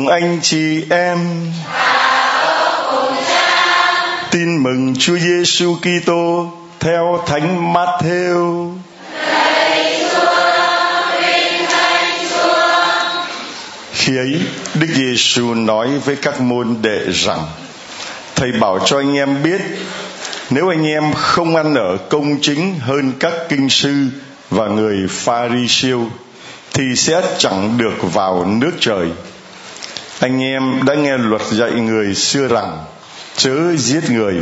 Cùng anh chị em. Tin mừng Chúa Giêsu Kitô theo Thánh Matthew. Khi ấy, Đức Giêsu nói với các môn đệ rằng: Thầy bảo cho anh em biết, nếu anh em không ăn ở công chính hơn các kinh sư và người pha ri siêu thì sẽ chẳng được vào nước trời anh em đã nghe luật dạy người xưa rằng, chớ giết người.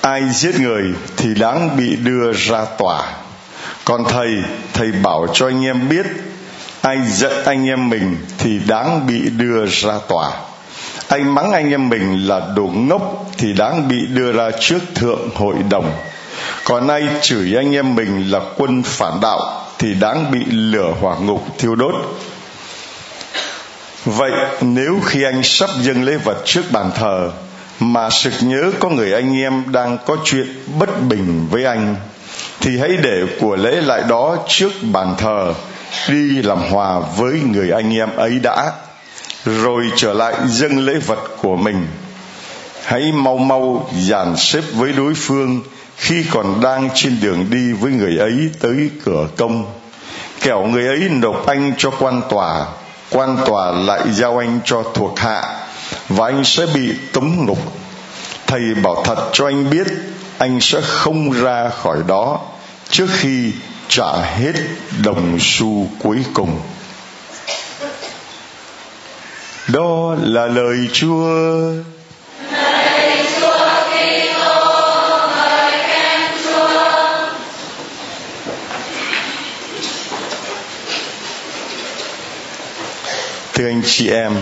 Ai giết người thì đáng bị đưa ra tòa. Còn thầy thầy bảo cho anh em biết, ai giận anh em mình thì đáng bị đưa ra tòa. Anh mắng anh em mình là đồ ngốc thì đáng bị đưa ra trước thượng hội đồng. Còn ai chửi anh em mình là quân phản đạo thì đáng bị lửa hỏa ngục thiêu đốt vậy nếu khi anh sắp dâng lễ vật trước bàn thờ, mà sực nhớ có người anh em đang có chuyện bất bình với anh, thì hãy để của lễ lại đó trước bàn thờ, đi làm hòa với người anh em ấy đã, rồi trở lại dâng lễ vật của mình. Hãy mau mau dàn xếp với đối phương khi còn đang trên đường đi với người ấy tới cửa công. Kẻo người ấy nộp anh cho quan tòa quan tòa lại giao anh cho thuộc hạ và anh sẽ bị tống ngục thầy bảo thật cho anh biết, anh sẽ không ra khỏi đó trước khi trả hết đồng xu cuối cùng. Đó là lời chúa. Thưa anh chị em.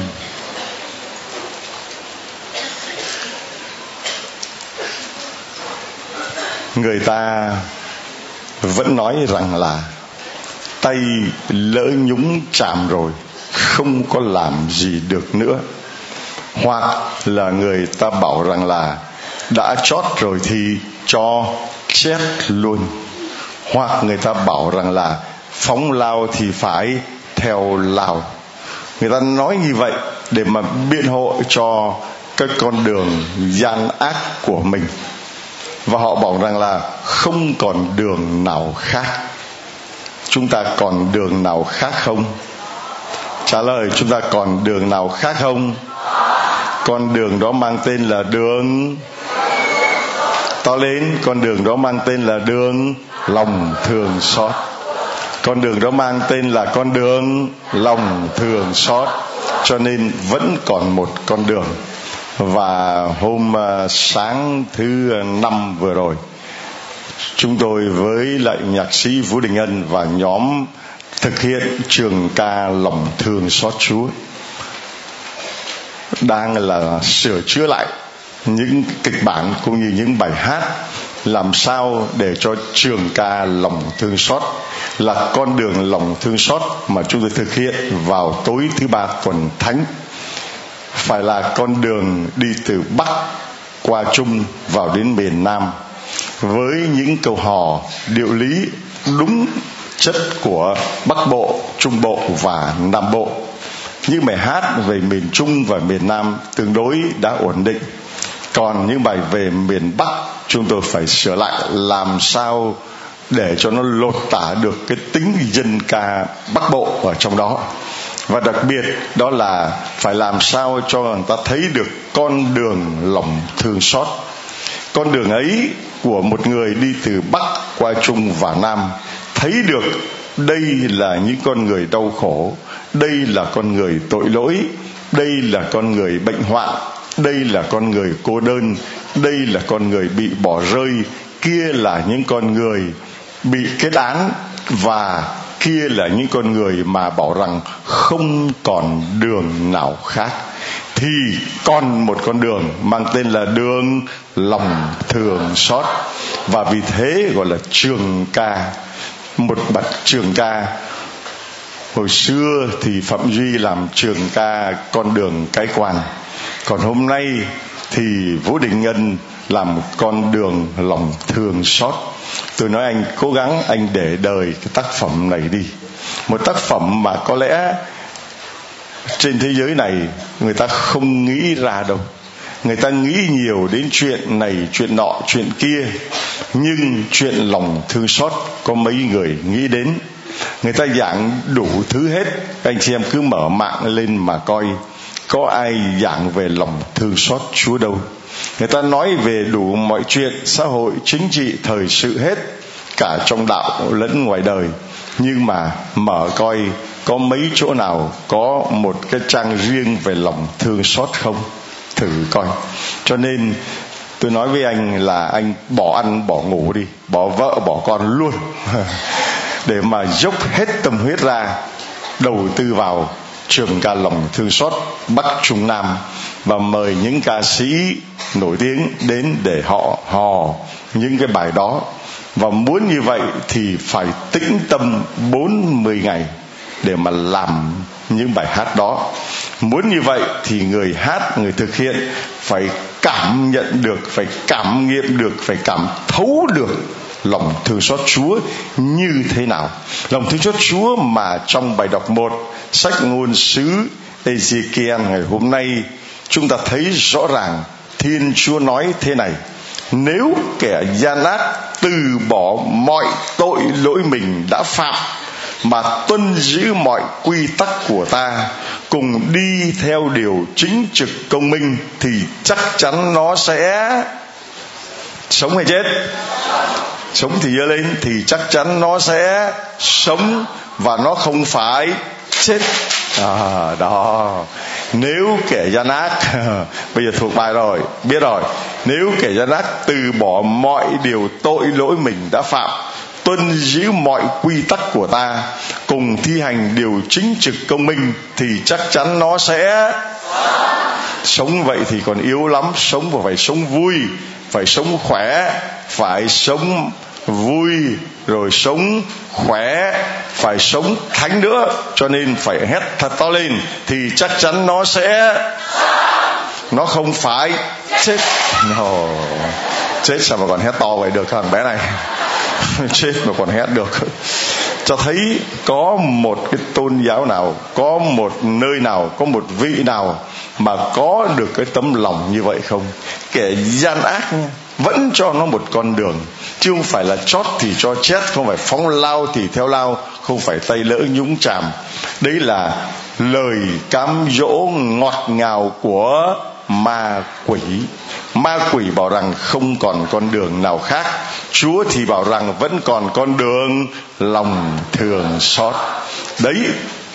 Người ta vẫn nói rằng là tay lỡ nhúng chạm rồi, không có làm gì được nữa. Hoặc là người ta bảo rằng là đã chót rồi thì cho chết luôn. Hoặc người ta bảo rằng là phóng lao thì phải theo lao người ta nói như vậy để mà biện hộ cho cái con đường gian ác của mình. Và họ bảo rằng là không còn đường nào khác. Chúng ta còn đường nào khác không? Trả lời, chúng ta còn đường nào khác không? Con đường đó mang tên là đường to lên con đường đó mang tên là đường lòng thường xót con đường đó mang tên là con đường lòng thường xót, cho nên vẫn còn một con đường. Và hôm à, sáng thứ năm vừa rồi, chúng tôi với lại nhạc sĩ vũ đình ân và nhóm thực hiện trường ca lòng thương xót chúa đang là sửa chữa lại những kịch bản cũng như những bài hát làm sao để cho trường ca lòng thương xót là con đường lòng thương xót mà chúng tôi thực hiện vào tối thứ ba tuần thánh. Phải là con đường đi từ bắc qua trung vào đến miền nam với những câu hò, điệu lý đúng chất của bắc bộ, trung bộ và nam bộ. Những bài hát về miền trung và miền nam tương đối đã ổn định còn những bài về miền bắc, chúng tôi phải sửa lại làm sao để cho nó lột tả được cái tính dân ca bắc bộ ở trong đó. Và đặc biệt đó là phải làm sao cho người ta thấy được con đường lòng thương xót. Con đường ấy của một người đi từ bắc qua trung và nam, thấy được đây là những con người đau khổ, đây là con người tội lỗi, đây là con người bệnh hoạn đây là con người cô đơn, đây là con người bị bỏ rơi, kia là những con người bị kết án và kia là những con người mà bảo rằng không còn đường nào khác. Thì còn một con đường mang tên là đường lòng thường xót và vì thế gọi là trường ca. Một bậc trường ca. Hồi xưa thì phạm duy làm trường ca con đường cái quan còn hôm nay thì vũ đình ngân làm một con đường lòng thương xót. Tôi nói anh cố gắng, anh để đời cái tác phẩm này đi. Một tác phẩm mà có lẽ trên thế giới này người ta không nghĩ ra đâu. Người ta nghĩ nhiều đến chuyện này, chuyện nọ, chuyện kia. Nhưng chuyện lòng thương xót có mấy người nghĩ đến. Người ta giảng đủ thứ hết. Anh chị em cứ mở mạng lên mà coi có ai giảng về lòng thương xót chúa đâu? Người ta nói về đủ mọi chuyện, xã hội, chính trị, thời sự hết, cả trong đạo lẫn ngoài đời. Nhưng mà mở coi, có mấy chỗ nào có một cái trang riêng về lòng thương xót không? Thử coi. Cho nên, tôi nói với anh là anh bỏ ăn, bỏ ngủ đi. Bỏ vợ, bỏ con luôn. Để mà dốc hết tâm huyết ra, đầu tư vào trường ca lòng thương xót bắc trung nam và mời những ca sĩ nổi tiếng đến để họ hò những cái bài đó và muốn như vậy thì phải tĩnh tâm 40 ngày để mà làm những bài hát đó muốn như vậy thì người hát, người thực hiện phải cảm nhận được, phải cảm nghiệm được, phải cảm thấu được lòng thương xót Chúa như thế nào. Lòng thương xót Chúa mà trong bài đọc một sách ngôn sứ Ezekiel ngày hôm nay, chúng ta thấy rõ ràng Thiên Chúa nói thế này, nếu kẻ gian ác từ bỏ mọi tội lỗi mình đã phạm, mà tuân giữ mọi quy tắc của ta, cùng đi theo điều chính trực công minh, thì chắc chắn nó sẽ sống hay chết. Sống thì dơ lên, thì chắc chắn nó sẽ sống và nó không phải chết. À, đó. Nếu kẻ gian ác bây giờ thuộc bài rồi biết rồi. Nếu kẻ gian ác từ bỏ mọi điều tội lỗi mình đã phạm tuân giữ mọi quy tắc của ta cùng thi hành điều chính trực công minh thì chắc chắn nó sẽ sống. Vậy thì còn yếu lắm sống và phải sống vui phải sống khỏe phải sống vui rồi sống khỏe, phải sống thánh nữa, cho nên phải hét thật to lên thì chắc chắn nó sẽ, nó không phải chết. No. chết sao mà còn hét to vậy được thằng bé này? Chết mà còn hét được. Cho thấy có một cái tôn giáo nào, có một nơi nào, có một vị nào mà có được cái tấm lòng như vậy không? Kẻ gian ác nha vẫn cho nó một con đường, chứ không phải là chót thì cho chết, không phải phóng lao thì theo lao, không phải tay lỡ nhúng chàm đấy là lời cám dỗ ngọt ngào của ma quỷ. Ma quỷ bảo rằng không còn con đường nào khác. Chúa thì bảo rằng vẫn còn con đường lòng thường xót. Đấy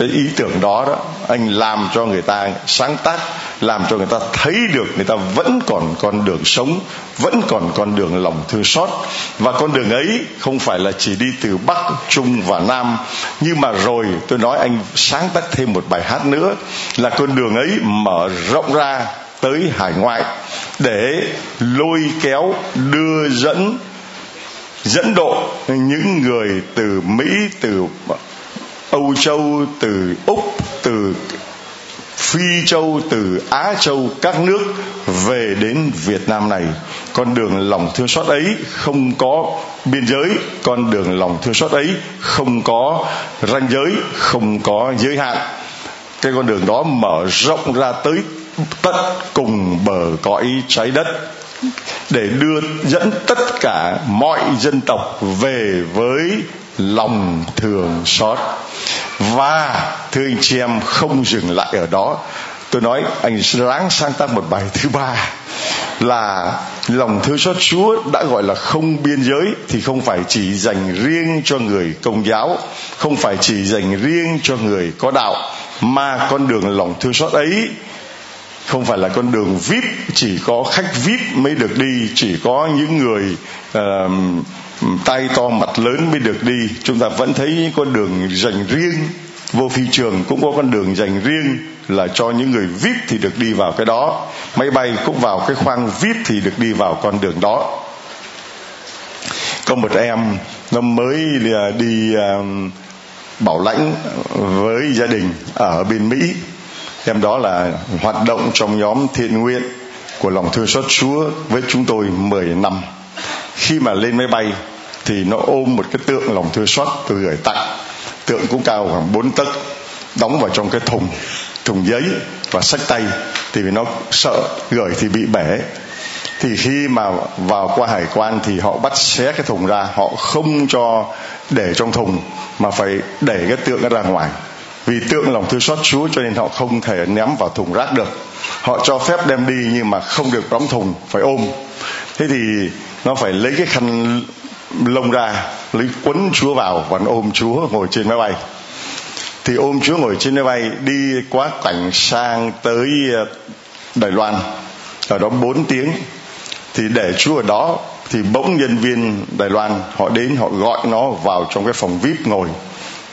cái ý tưởng đó đó, anh làm cho người ta sáng tác, làm cho người ta thấy được người ta vẫn còn con đường sống, vẫn còn con đường lòng thương xót. Và con đường ấy không phải là chỉ đi từ bắc, trung và nam. Nhưng mà rồi, tôi nói anh sáng tác thêm một bài hát nữa, là con đường ấy mở rộng ra tới hải ngoại để lôi kéo, đưa dẫn dẫn độ những người từ mỹ, từ âu châu, từ úc, từ phi châu, từ á châu, các nước về đến việt nam này. Con đường lòng thương xót ấy không có biên giới, con đường lòng thương xót ấy không có ranh giới, không có giới hạn. Cái con đường đó mở rộng ra tới tận cùng bờ cõi trái đất để đưa dẫn tất cả mọi dân tộc về với lòng thường xót và thưa anh chị em không dừng lại ở đó. Tôi nói anh ráng sang tác một bài thứ ba là lòng thương xót Chúa đã gọi là không biên giới thì không phải chỉ dành riêng cho người công giáo, không phải chỉ dành riêng cho người có đạo, mà con đường lòng thương xót ấy không phải là con đường vip chỉ có khách vip mới được đi chỉ có những người uh, tay to mặt lớn mới được đi. Chúng ta vẫn thấy những con đường dành riêng, vô phi trường cũng có con đường dành riêng là cho những người vip thì được đi vào cái đó. Máy bay cũng vào cái khoang vip thì được đi vào con đường đó. Có một em, nó mới đi um, bảo lãnh với gia đình ở bên mỹ. Em đó là hoạt động trong nhóm thiện nguyện của lòng thương xót Chúa với chúng tôi 10 năm. Khi mà lên máy bay thì nó ôm một cái tượng lòng thưa xót tôi gửi tặng. Tượng cũng cao khoảng 4 tấc, đóng vào trong cái thùng thùng giấy và sách tay thì vì nó sợ gửi thì bị bể. Thì khi mà vào qua hải quan thì họ bắt xé cái thùng ra họ không cho để trong thùng mà phải đẩy cái tượng ra ngoài. Vì tượng lòng thương xót Chúa cho nên họ không thể ném vào thùng rác được. Họ cho phép đem đi nhưng mà không được đóng thùng phải ôm. Thế thì nó phải lấy cái khăn lông ra, lấy quấn Chúa vào và nó ôm Chúa ngồi trên máy bay. Thì ôm Chúa ngồi trên máy bay, đi quá cảnh sang tới ờ, Đài Loan. Ở đó 4 tiếng. Thì để Chúa ở đó, thì bỗng nhân viên Đài Loan, họ đến, họ gọi nó vào trong cái phòng VIP ngồi.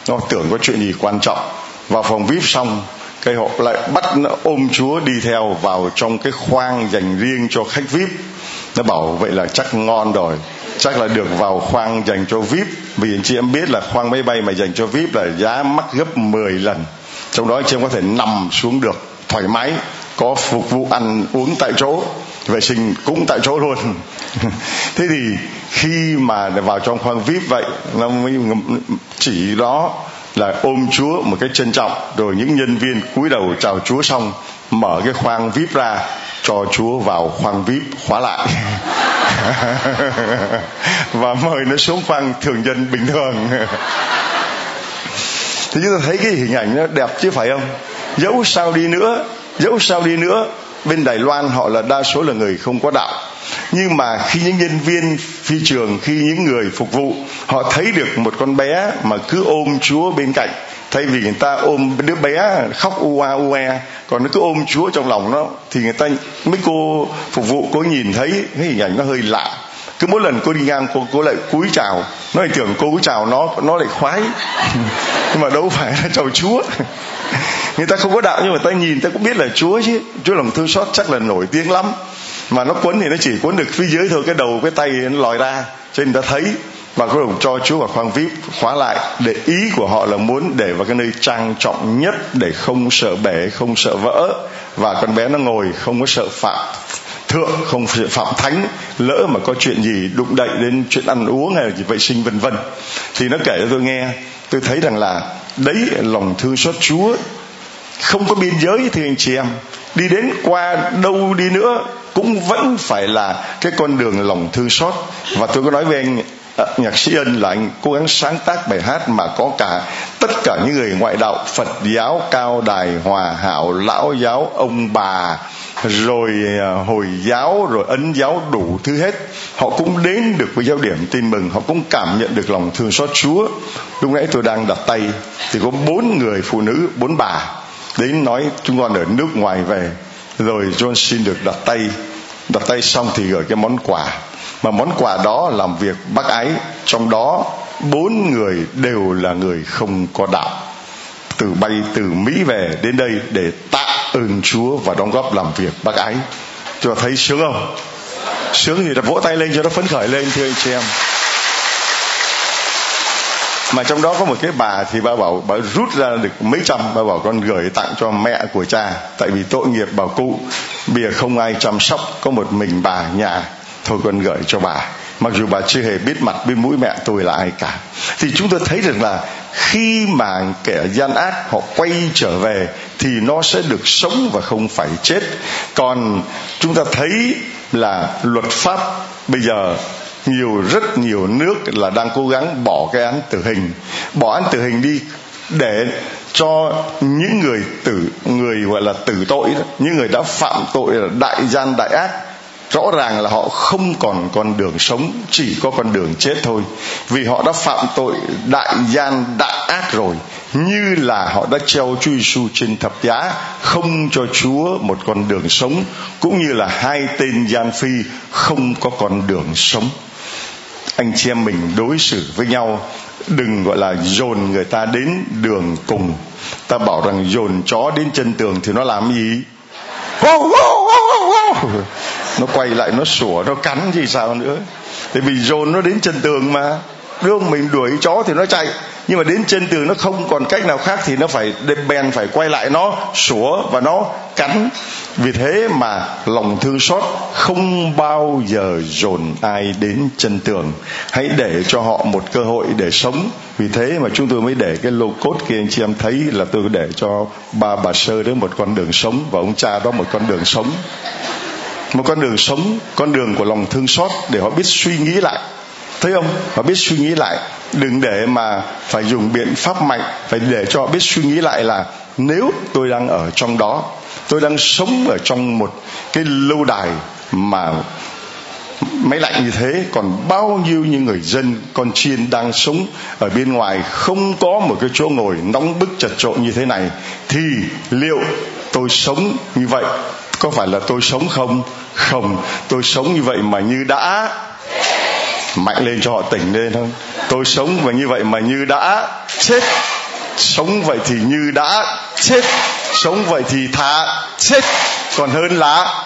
Nó tưởng có chuyện gì quan trọng. Vào phòng VIP xong, cái họ lại bắt nó ôm Chúa đi theo vào trong cái khoang dành riêng cho khách VIP nó bảo, vậy là chắc ngon rồi. Chắc là được vào khoang dành cho VIP. Vì anh chị em biết là khoang máy bay mà dành cho VIP là giá mắc gấp 10 lần. Trong đó anh chị em có thể nằm xuống được thoải mái, có phục vụ ăn uống tại chỗ, vệ sinh cũng tại chỗ luôn. Thế thì khi mà vào trong khoang vip vậy, nó mới chỉ đó là ôm chúa một cái trân trọng. Rồi những nhân viên cúi đầu chào chúa xong, mở cái khoang vip ra cho chúa vào khoang vip khóa lại. Và mời nó xuống khoang thường dân bình thường. Thì chúng ta thấy cái hình ảnh nó đẹp chứ phải không? Dẫu sao đi nữa, dẫu sao đi nữa, bên Đài Loan họ là đa số là người không có đạo. Nhưng mà khi những nhân viên phi trường, khi những người phục vụ, họ thấy được một con bé mà cứ ôm chúa bên cạnh thay vì người ta ôm đứa bé khóc u a u e còn nó cứ ôm chúa trong lòng nó, thì người ta mấy cô phục vụ có nhìn thấy, cái hình ảnh nó hơi lạ. Cứ mỗi lần cô đi ngang, cô cô lại cúi chào. Nó lại tưởng cô cúi chào nó nó lại khoái. Nhưng mà đâu phải là chào chúa. Người ta không có đạo, nhưng mà ta nhìn, ta cũng biết là chúa chứ. Chúa lòng thương xót chắc là nổi tiếng lắm. Mà nó quấn thì nó chỉ quấn được phía dưới thôi, cái đầu, cái tay nó lòi ra, cho nên ta thấy và có đồng cho Chúa vào khoang vip, khóa lại để ý của họ là muốn để vào cái nơi trang trọng nhất để không sợ bể, không sợ vỡ. Và con bé nó ngồi, không có sợ phạm thượng, không sợ phạm thánh, lỡ mà có chuyện gì đụng đậy đến chuyện ăn uống hay là gì vệ sinh, vân vân. Thì nó kể cho tôi nghe, tôi thấy rằng là đấy lòng thương xót Chúa. Không có biên giới thì anh chị em. Đi đến qua đâu đi nữa cũng vẫn phải là cái con đường lòng thương xót. Và tôi có nói với anh à, nhạc sĩ ân là anh cố gắng sáng tác bài hát mà có cả tất cả những người ngoại đạo phật giáo cao đài hòa hảo lão giáo ông bà rồi à, hồi giáo rồi ấn giáo đủ thứ hết. Họ cũng đến được với giáo điểm tin mừng. Họ cũng cảm nhận được lòng thương xót chúa. Lúc nãy tôi đang đặt tay thì có bốn người phụ nữ bốn bà đến nói chúng con ở nước ngoài về. Rồi John xin được đặt tay. Đặt tay xong thì gửi cái món quà mà món quà đó làm việc bác ái, trong đó bốn người đều là người không có đạo. Từ bay từ mỹ về đến đây để tạ ơn chúa và đóng góp làm việc bác ái. Cho thấy sướng không? Sướng thì đặt vỗ tay lên cho nó phấn khởi lên, thưa anh chị em. Mà trong đó có một cái bà thì bà bảo, bà rút ra được mấy trăm, bà bảo con gửi tặng cho mẹ của cha, tại vì tội nghiệp bảo cụ. Bây giờ không ai chăm sóc, có một mình bà nhà thôi con gửi cho bà. Mặc dù bà chưa hề biết mặt biết mũi mẹ tôi là ai cả. Thì chúng tôi thấy rằng là khi mà kẻ gian ác họ quay trở về thì nó sẽ được sống và không phải chết. Còn chúng ta thấy là luật pháp bây giờ nhiều rất nhiều nước là đang cố gắng bỏ cái án tử hình. Bỏ án tử hình đi để cho những người tử người gọi là tử tội đó, những người đã phạm tội là đại gian đại ác rõ ràng là họ không còn con đường sống, chỉ có con đường chết thôi. Vì họ đã phạm tội đại gian đại ác rồi, như là họ đã treo Chúa Giêsu trên thập giá, không cho Chúa một con đường sống, cũng như là hai tên gian phi không có con đường sống. Anh chị em mình đối xử với nhau, đừng gọi là dồn người ta đến đường cùng. Ta bảo rằng dồn chó đến chân tường thì nó làm gì? Nó quay lại, nó sủa, nó cắn gì sao nữa. Tại vì dồn nó đến chân tường mà. Đương mình đuổi chó thì nó chạy. Nhưng mà đến chân tường nó không còn cách nào khác thì nó phải bèn, phải quay lại nó sủa và nó cắn. Vì thế mà lòng thương xót không bao giờ dồn ai đến chân tường. Hãy để cho họ một cơ hội để sống. Vì thế mà chúng tôi mới để cái lô cốt kia, anh chị em thấy là tôi để cho ba bà sơ đến một con đường sống và ông cha đó một con đường sống một con đường sống, con đường của lòng thương xót để họ biết suy nghĩ lại. Thấy không? Họ biết suy nghĩ lại. Đừng để mà phải dùng biện pháp mạnh, phải để cho họ biết suy nghĩ lại là nếu tôi đang ở trong đó, tôi đang sống ở trong một cái lâu đài mà máy lạnh như thế, còn bao nhiêu những người dân, con chiên đang sống ở bên ngoài không có một cái chỗ ngồi nóng bức chật trội như thế này, thì liệu tôi sống như vậy? Có phải là tôi sống không? Không. Tôi sống như vậy mà như đã. Mạnh lên cho họ tỉnh lên thôi tôi sống và như vậy mà như đã. Chết. Sống vậy thì như đã. Chết. Sống vậy thì thà. Chết. Còn hơn là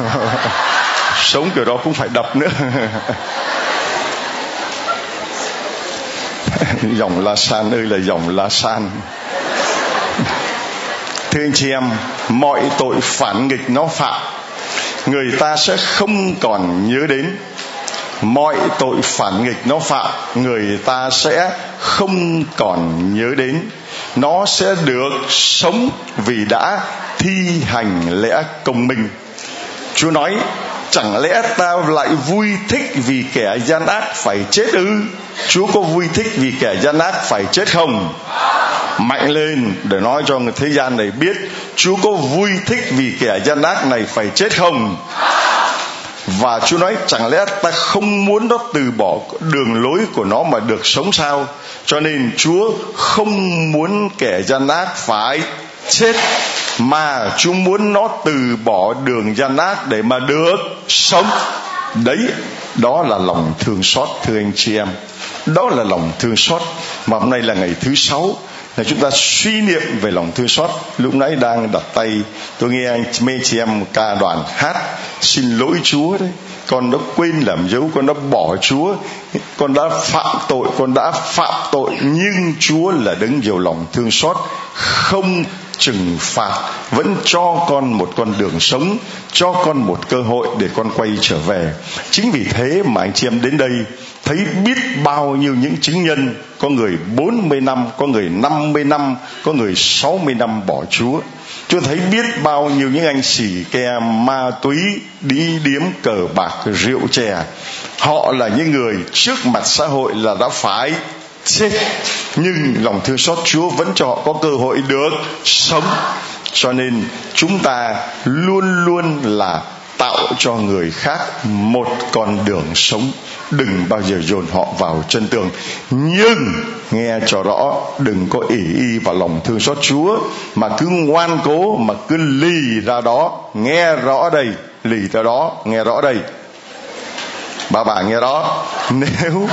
sống kiểu đó cũng phải đập nữa. Dòng la san ơi là dòng la san thưa anh chị em, mọi tội phản nghịch nó phạm, người ta sẽ không còn nhớ đến. Mọi tội phản nghịch nó phạm, người ta sẽ không còn nhớ đến. Nó sẽ được sống vì đã thi hành lẽ công minh. Chúa nói chẳng lẽ ta lại vui thích vì kẻ gian ác phải chết ư? Chúa có vui thích vì kẻ gian ác phải chết không? Mạnh lên để nói cho người thế gian này biết, chúa có vui thích vì kẻ gian ác này phải chết không? Và Chúa nói, chẳng lẽ ta không muốn nó từ bỏ đường lối của nó mà được sống sao? Cho nên Chúa không muốn kẻ gian ác phải chết mà Chúa muốn nó từ bỏ đường gian ác để mà được sống. Đấy, đó là lòng thương xót, thưa anh chị em. Đó là lòng thương xót. Mà hôm nay là ngày thứ sáu, là chúng ta suy niệm về lòng thương xót. Lúc nãy đang đặt tay, tôi nghe anh mê chị em ca đoàn hát, xin lỗi chúa đấy, con đã quên làm dấu, con đã bỏ chúa, con đã phạm tội, con đã phạm tội, nhưng chúa là đứng nhiều lòng thương xót, không trừng phạt, vẫn cho con một con đường sống, cho con một cơ hội để con quay trở về. Chính vì thế mà anh chị em đến đây thấy biết bao nhiêu những chứng nhân, có người 40 năm, có người 50 năm, có người 60 năm bỏ Chúa. Chúa thấy biết bao nhiêu những anh xỉ ke ma túy đi điếm cờ bạc, rượu chè. Họ là những người trước mặt xã hội là đã phải chết nhưng lòng thương xót Chúa vẫn cho họ có cơ hội được sống. Cho nên chúng ta luôn luôn là tạo cho người khác một con đường sống. Đừng bao giờ dồn họ vào chân tường. Nhưng nghe cho rõ, đừng có ỷ y vào lòng thương xót chúa, mà cứ ngoan cố, mà cứ lì ra đó. Nghe rõ đây, lì ra đó, nghe rõ đây. Bà bà nghe đó nếu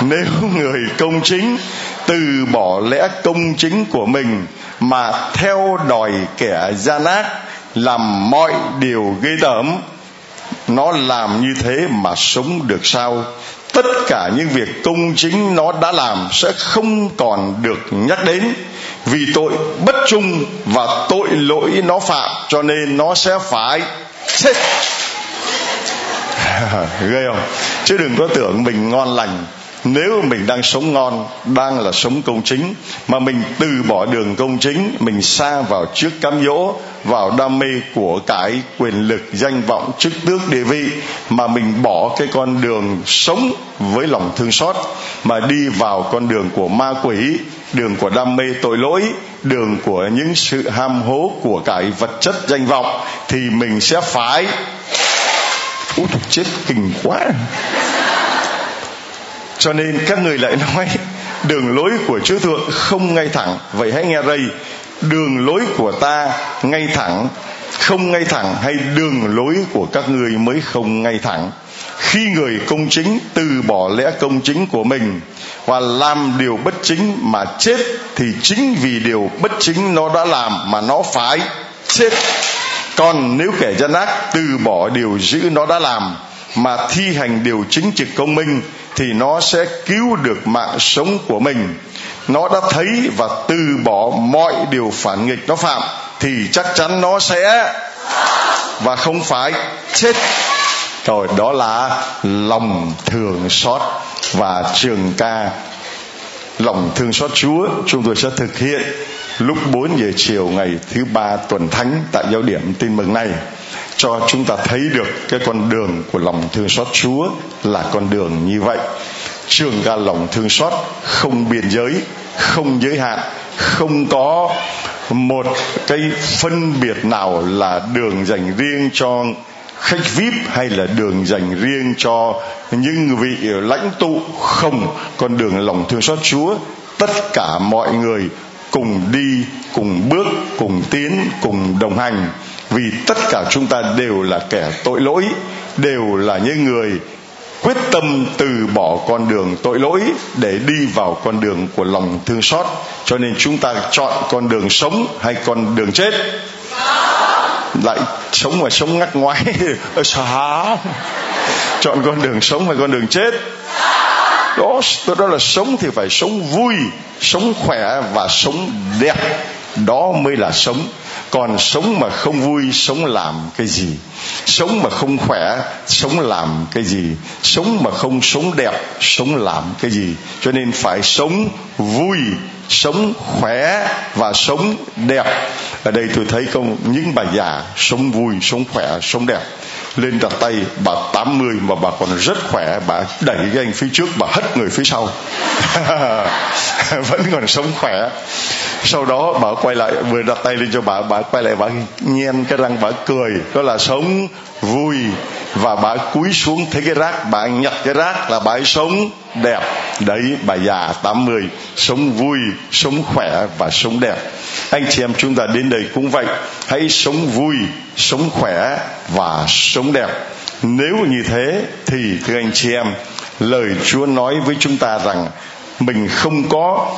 nếu người công chính từ bỏ lẽ công chính của mình mà theo đòi kẻ gian ác làm mọi điều ghê tởm, nó làm như thế mà sống được sao? Tất cả những việc công chính nó đã làm sẽ không còn được nhắc đến. Vì tội bất trung và tội lỗi nó phạm, cho nên nó sẽ phải chết. Ghê không? Chứ đừng có tưởng mình ngon lành nếu mình đang sống ngon, đang là sống công chính, mà mình từ bỏ đường công chính, mình xa vào trước cám dỗ, vào đam mê của cái quyền lực, danh vọng, chức tước, địa vị, mà mình bỏ cái con đường sống với lòng thương xót, mà đi vào con đường của ma quỷ, đường của đam mê tội lỗi, đường của những sự ham hố của cái vật chất danh vọng, thì mình sẽ phải út chết kinh quá cho nên các người lại nói, đường lối của Chúa Thượng không ngay thẳng. Vậy hãy nghe đây, đường lối của ta ngay thẳng, không ngay thẳng, hay đường lối của các người mới không ngay thẳng? Khi người công chính từ bỏ lẽ công chính của mình và làm điều bất chính mà chết, thì chính vì điều bất chính nó đã làm mà nó phải chết. Còn nếu kẻ gian ác từ bỏ điều giữ nó đã làm mà thi hành điều chính trực công minh thì nó sẽ cứu được mạng sống của mình. Nó đã thấy và từ bỏ mọi điều phản nghịch nó phạm, thì chắc chắn nó sẽ và không phải chết. Rồi đó là lòng thường xót và trường ca. Lòng thương xót Chúa, chúng tôi sẽ thực hiện lúc 4 giờ chiều ngày thứ ba tuần thánh tại giáo điểm tin mừng này cho chúng ta thấy được cái con đường của lòng thương xót Chúa là con đường như vậy. Trường ca lòng thương xót không biên giới, không giới hạn, không có một cái phân biệt nào là đường dành riêng cho khách vip hay là đường dành riêng cho những vị lãnh tụ. Không, con đường lòng thương xót chúa, tất cả mọi người cùng đi, cùng bước, cùng tiến, cùng đồng hành vì tất cả chúng ta đều là kẻ tội lỗi, đều là những người quyết tâm từ bỏ con đường tội lỗi để đi vào con đường của lòng thương xót. Cho nên chúng ta chọn con đường sống hay con đường chết? Lại sống mà sống ngắt ngoái. Ờ, Sao chọn con đường sống hay con đường chết? Đó đó là sống thì phải sống vui, sống khỏe và sống đẹp. Đó mới là sống còn sống mà không vui, sống làm cái gì? Sống mà không khỏe, sống làm cái gì? Sống mà không sống đẹp, sống làm cái gì? Cho nên phải sống vui, sống khỏe và sống đẹp. Ở đây tôi thấy không? Những bà già sống vui, sống khỏe, sống đẹp lên đặt tay, bà 80 mà bà còn rất khỏe, bà đẩy cái anh phía trước, bà hất người phía sau. Vẫn còn sống khỏe. Sau đó bà quay lại, vừa đặt tay lên cho bà bà quay lại, bà nhen cái răng, bà cười, đó là sống vui và bà cúi xuống thấy cái rác, bà nhặt cái rác là bà ấy sống đẹp. Đấy, bà già 80 sống vui, sống khỏe và sống đẹp. Anh chị em chúng ta đến đây cũng vậy, hãy sống vui, sống khỏe và sống đẹp. Nếu như thế thì, thưa anh chị em, lời chúa nói với chúng ta rằng mình không có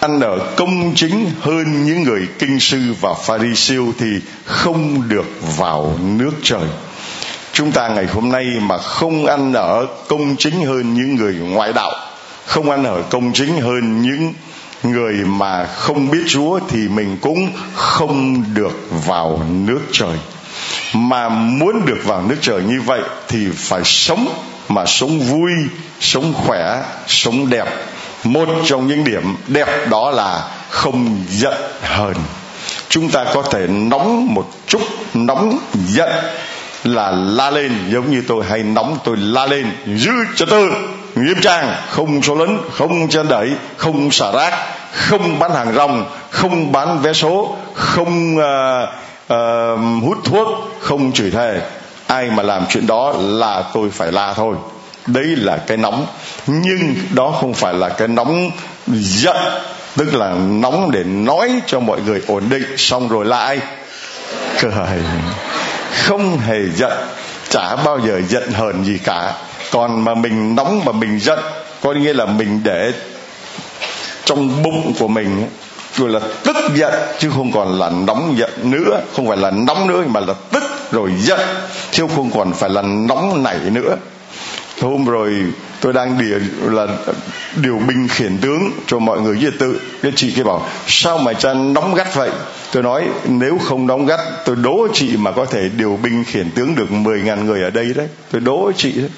ăn ở công chính hơn những người kinh sư và pharisêu thì không được vào nước trời. Chúng ta ngày hôm nay mà không ăn ở công chính hơn những người ngoại đạo, không ăn ở công chính hơn những người mà không biết chúa thì mình cũng không được vào nước trời. Mà muốn được vào nước trời như vậy thì phải sống mà sống vui, sống khỏe, sống đẹp một trong những điểm đẹp đó là không giận hờn. Chúng ta có thể nóng một chút nóng giận là la lên giống như tôi hay nóng tôi la lên. Giữ cho tư nghiêm trang không số lớn không chân đẩy không xả rác không bán hàng rong không bán vé số không uh, uh, hút thuốc không chửi thề. Ai mà làm chuyện đó là tôi phải la thôi đấy là cái nóng. Nhưng đó không phải là cái nóng giận, tức là nóng để nói cho mọi người ổn định. Xong rồi lại cười không hề giận, chả bao giờ giận hờn gì cả. Còn mà mình nóng mà mình giận, có nghĩa là mình để trong bụng của mình rồi là tức giận, chứ không còn là nóng giận nữa. Không phải là nóng nữa mà là tức rồi giận, chứ không còn phải là nóng nảy nữa hôm rồi tôi đang điều là điều binh khiển tướng cho mọi người diệt tự cái chị kia bảo, sao mà cha nóng gắt vậy? Tôi nói, nếu không nóng gắt, tôi đố chị mà có thể điều binh khiển tướng được 10.000 người ở đây đấy. Tôi đố chị đấy.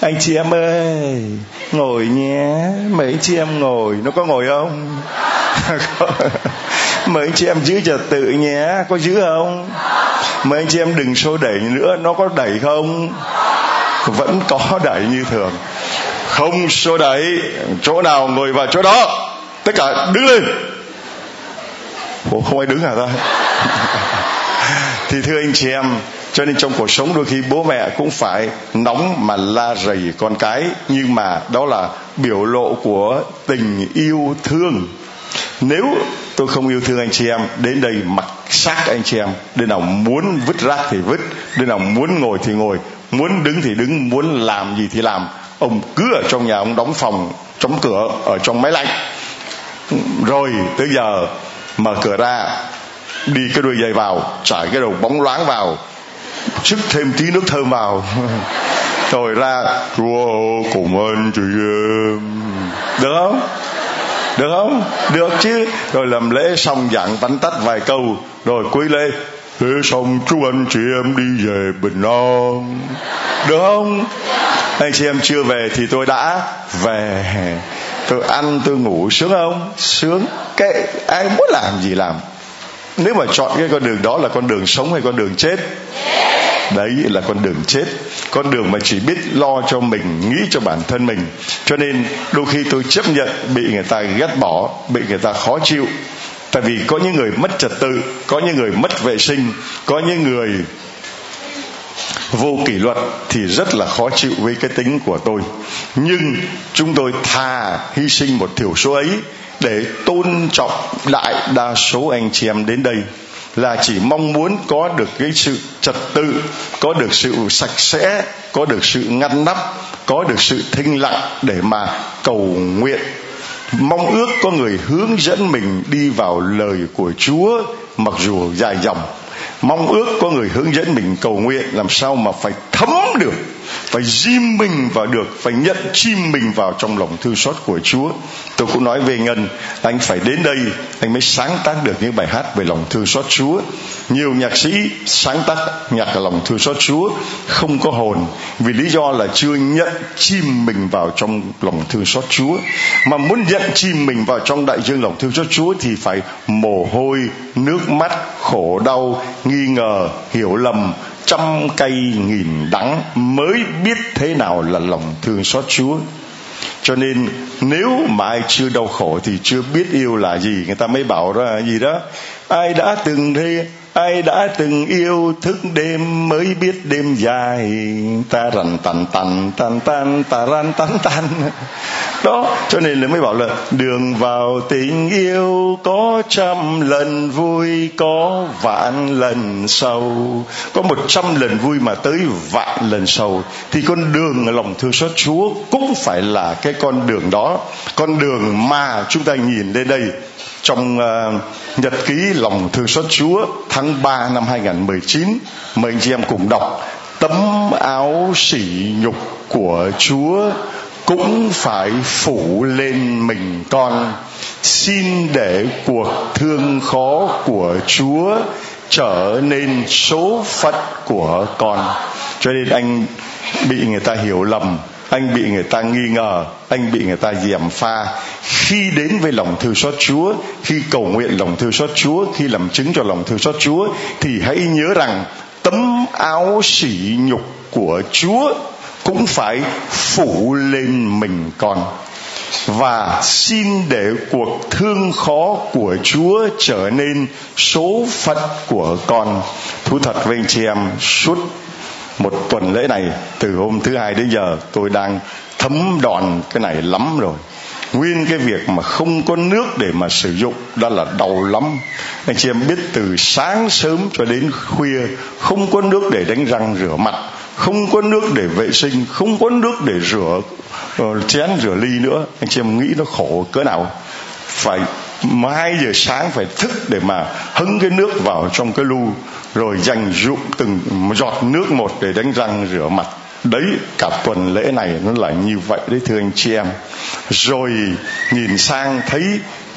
Anh chị em ơi, ngồi nhé. Mấy chị em ngồi, nó có ngồi không? Mấy chị em giữ trật tự nhé, có giữ không? Mấy anh chị em đừng xô đẩy nữa, nó có đẩy không? Vẫn có đẩy như thường. Không số đẩy chỗ nào ngồi vào chỗ đó, tất cả đứng lên. Ủa, không ai đứng hả ta? Thì thưa anh chị em, cho nên trong cuộc sống đôi khi bố mẹ cũng phải nóng mà la rầy con cái, nhưng mà đó là biểu lộ của tình yêu thương. Nếu tôi không yêu thương anh chị em, đến đây mặc xác anh chị em đến nào muốn vứt rác thì vứt đến nào muốn ngồi thì ngồi muốn đứng thì đứng, muốn làm gì thì làm. Ông cứ ở trong nhà, ông đóng phòng, đóng cửa ở trong máy lạnh. Rồi tới giờ mở cửa ra, đi cái đôi giày vào, trải cái đầu bóng loáng vào sức thêm tí nước thơm vào. Rồi ra, chúa cùng ơn chị em được không? Được không? Được chứ? Rồi làm lễ xong dặn vắn tắt vài câu, rồi cuối lễ thế xong chúc anh chị em đi về bình an. Được không? Anh chị em chưa về thì tôi đã về. Tôi ăn, tôi ngủ, sướng không? Sướng. Cái, ai muốn làm gì làm. Nếu mà chọn cái con đường đó là con đường sống hay con đường chết? Đấy, là con đường chết. Con đường mà chỉ biết lo cho mình, nghĩ cho bản thân mình. Cho nên đôi khi tôi chấp nhận bị người ta ghét bỏ, bị người ta khó chịu tại vì có những người mất trật tự, có những người mất vệ sinh, có những người vô kỷ luật thì rất là khó chịu với cái tính của tôi. Nhưng chúng tôi thà hy sinh một thiểu số ấy để tôn trọng đại đa số anh chị em đến đây là chỉ mong muốn có được cái sự trật tự, có được sự sạch sẽ, có được sự ngăn nắp, có được sự thinh lặng để mà cầu nguyện mong ước có người hướng dẫn mình đi vào lời của chúa, mặc dù dài dòng. Mong ước có người hướng dẫn mình cầu nguyện làm sao mà phải thấm được phải diêm mình vào được, phải nhận chim mình vào trong lòng thương xót của Chúa. Tôi cũng nói về ngân, anh phải đến đây, anh mới sáng tác được những bài hát về lòng thương xót Chúa. Nhiều nhạc sĩ sáng tác nhạc lòng thương xót Chúa, không có hồn, vì lý do là chưa nhận chim mình vào trong lòng thương xót Chúa. Mà muốn nhận chim mình vào trong đại dương lòng thương xót Chúa thì phải mồ hôi, nước mắt, khổ đau, nghi ngờ, hiểu lầm trăm cây nghìn đắng mới biết thế nào là lòng thương xót Chúa. Cho nên nếu mà ai chưa đau khổ thì chưa biết yêu là gì, người ta mới bảo ra gì đó. Ai đã từng thế ai đã từng yêu thức đêm mới biết đêm dài ta rằn tàn tàn tàn tàn ta ran tàn tàn đó cho nên là mới bảo là đường vào tình yêu có trăm lần vui có vạn lần sâu có một trăm lần vui mà tới vạn lần sâu thì con đường lòng thương xót chúa cũng phải là cái con đường đó. Con đường mà chúng ta nhìn lên đây trong uh, nhật ký lòng thương xót Chúa tháng 3 năm 2019 mời anh chị em cùng đọc tấm áo sỉ nhục của Chúa cũng phải phủ lên mình con. Xin để cuộc thương khó của Chúa trở nên số phận của con. Cho nên anh bị người ta hiểu lầm, anh bị người ta nghi ngờ, anh bị người ta gièm pha. Khi đến với lòng thương xót Chúa, khi cầu nguyện lòng thương xót Chúa, khi làm chứng cho lòng thương xót Chúa, thì hãy nhớ rằng tấm áo sỉ nhục của Chúa cũng phải phụ lên mình con. Và xin để cuộc thương khó của Chúa trở nên số phận của con. Thú thật với anh chị em, suốt một tuần lễ này, từ hôm thứ hai đến giờ, tôi đang thấm đòn cái này lắm rồi. Nguyên cái việc mà không có nước để mà sử dụng, đó là đau lắm. Anh chị em biết từ sáng sớm cho đến khuya, không có nước để đánh răng rửa mặt không có nước để vệ sinh, không có nước để rửa ờ, chén rửa ly nữa. Anh chị em nghĩ nó khổ cỡ nào? Phải hai giờ sáng phải thức để mà hứng cái nước vào trong cái lu, rồi dành dụng từng giọt nước một để đánh răng rửa mặt. Đấy, cả tuần lễ này nó là như vậy đấy, thưa anh chị em. Rồi nhìn sang thấy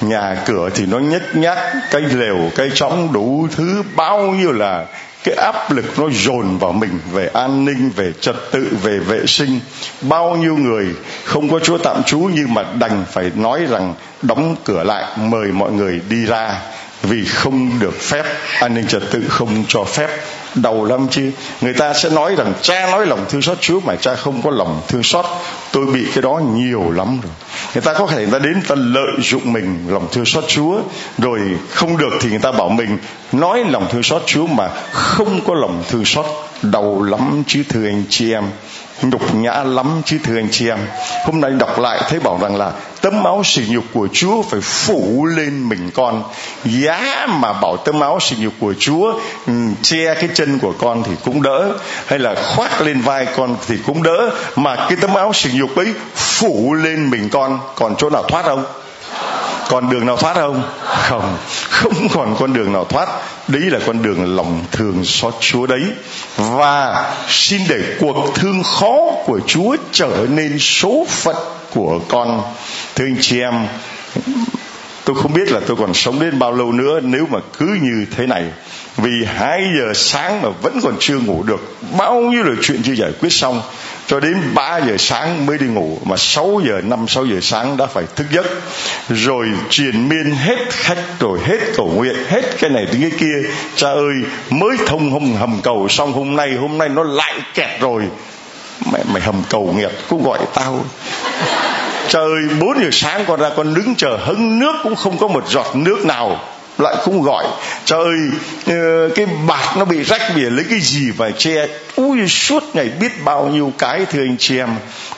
nhà cửa thì nó nhếch nhác, cái lều, cái trống đủ thứ, bao nhiêu là cái áp lực nó dồn vào mình về an ninh, về trật tự, về vệ sinh. Bao nhiêu người không có chúa tạm trú nhưng mà đành phải nói rằng đóng cửa lại, mời mọi người đi ra vì không được phép, an ninh trật tự không cho phép đầu lắm chứ. Người ta sẽ nói rằng, cha nói lòng thương xót, chúa mà cha không có lòng thương xót, tôi bị cái đó nhiều lắm rồi. Người ta có thể người ta đến ta lợi dụng mình, lòng thương xót chúa, rồi không được thì người ta bảo mình nói lòng thương xót chúa mà không có lòng thương xót. Đầu lắm chứ, thưa anh chị em nhục nhã lắm chứ, thưa anh chị em. Hôm nay đọc lại thấy bảo rằng là tấm áo sỉ nhục của Chúa phải phủ lên mình con. Giá mà bảo tấm áo sỉ nhục của Chúa ừ, che cái chân của con thì cũng đỡ, hay là khoác lên vai con thì cũng đỡ, mà cái tấm áo sỉ nhục ấy phủ lên mình con. Còn chỗ nào thoát không? Còn đường nào thoát không? Không. Không còn con đường nào thoát. Đấy là con đường lòng thường xót chúa đấy. Và xin để cuộc thương khó của chúa trở nên số phận của con. Thưa anh chị em, tôi không biết là tôi còn sống đến bao lâu nữa nếu mà cứ như thế này. Vì hai giờ sáng mà vẫn còn chưa ngủ được. Bao nhiêu là chuyện chưa giải quyết xong cho đến 3 giờ sáng mới đi ngủ, mà 6 giờ 5 6 giờ sáng đã phải thức giấc. Rồi truyền miên hết khách, rồi hết cầu nguyện, hết cái này đến cái kia. Cha ơi, mới thông hầm hầm cầu, xong hôm nay hôm nay nó lại kẹt rồi. Mẹ, mày hầm cầu nghiệp cũng gọi tao. Trời 4 giờ sáng con ra, con đứng chờ, hứng nước cũng không có một giọt nước nào lại cũng gọi. Trời ơi ờ, cái bạc nó bị rách bị lấy cái gì phải che? Ui, suốt ngày biết bao nhiêu cái, thưa anh chị em.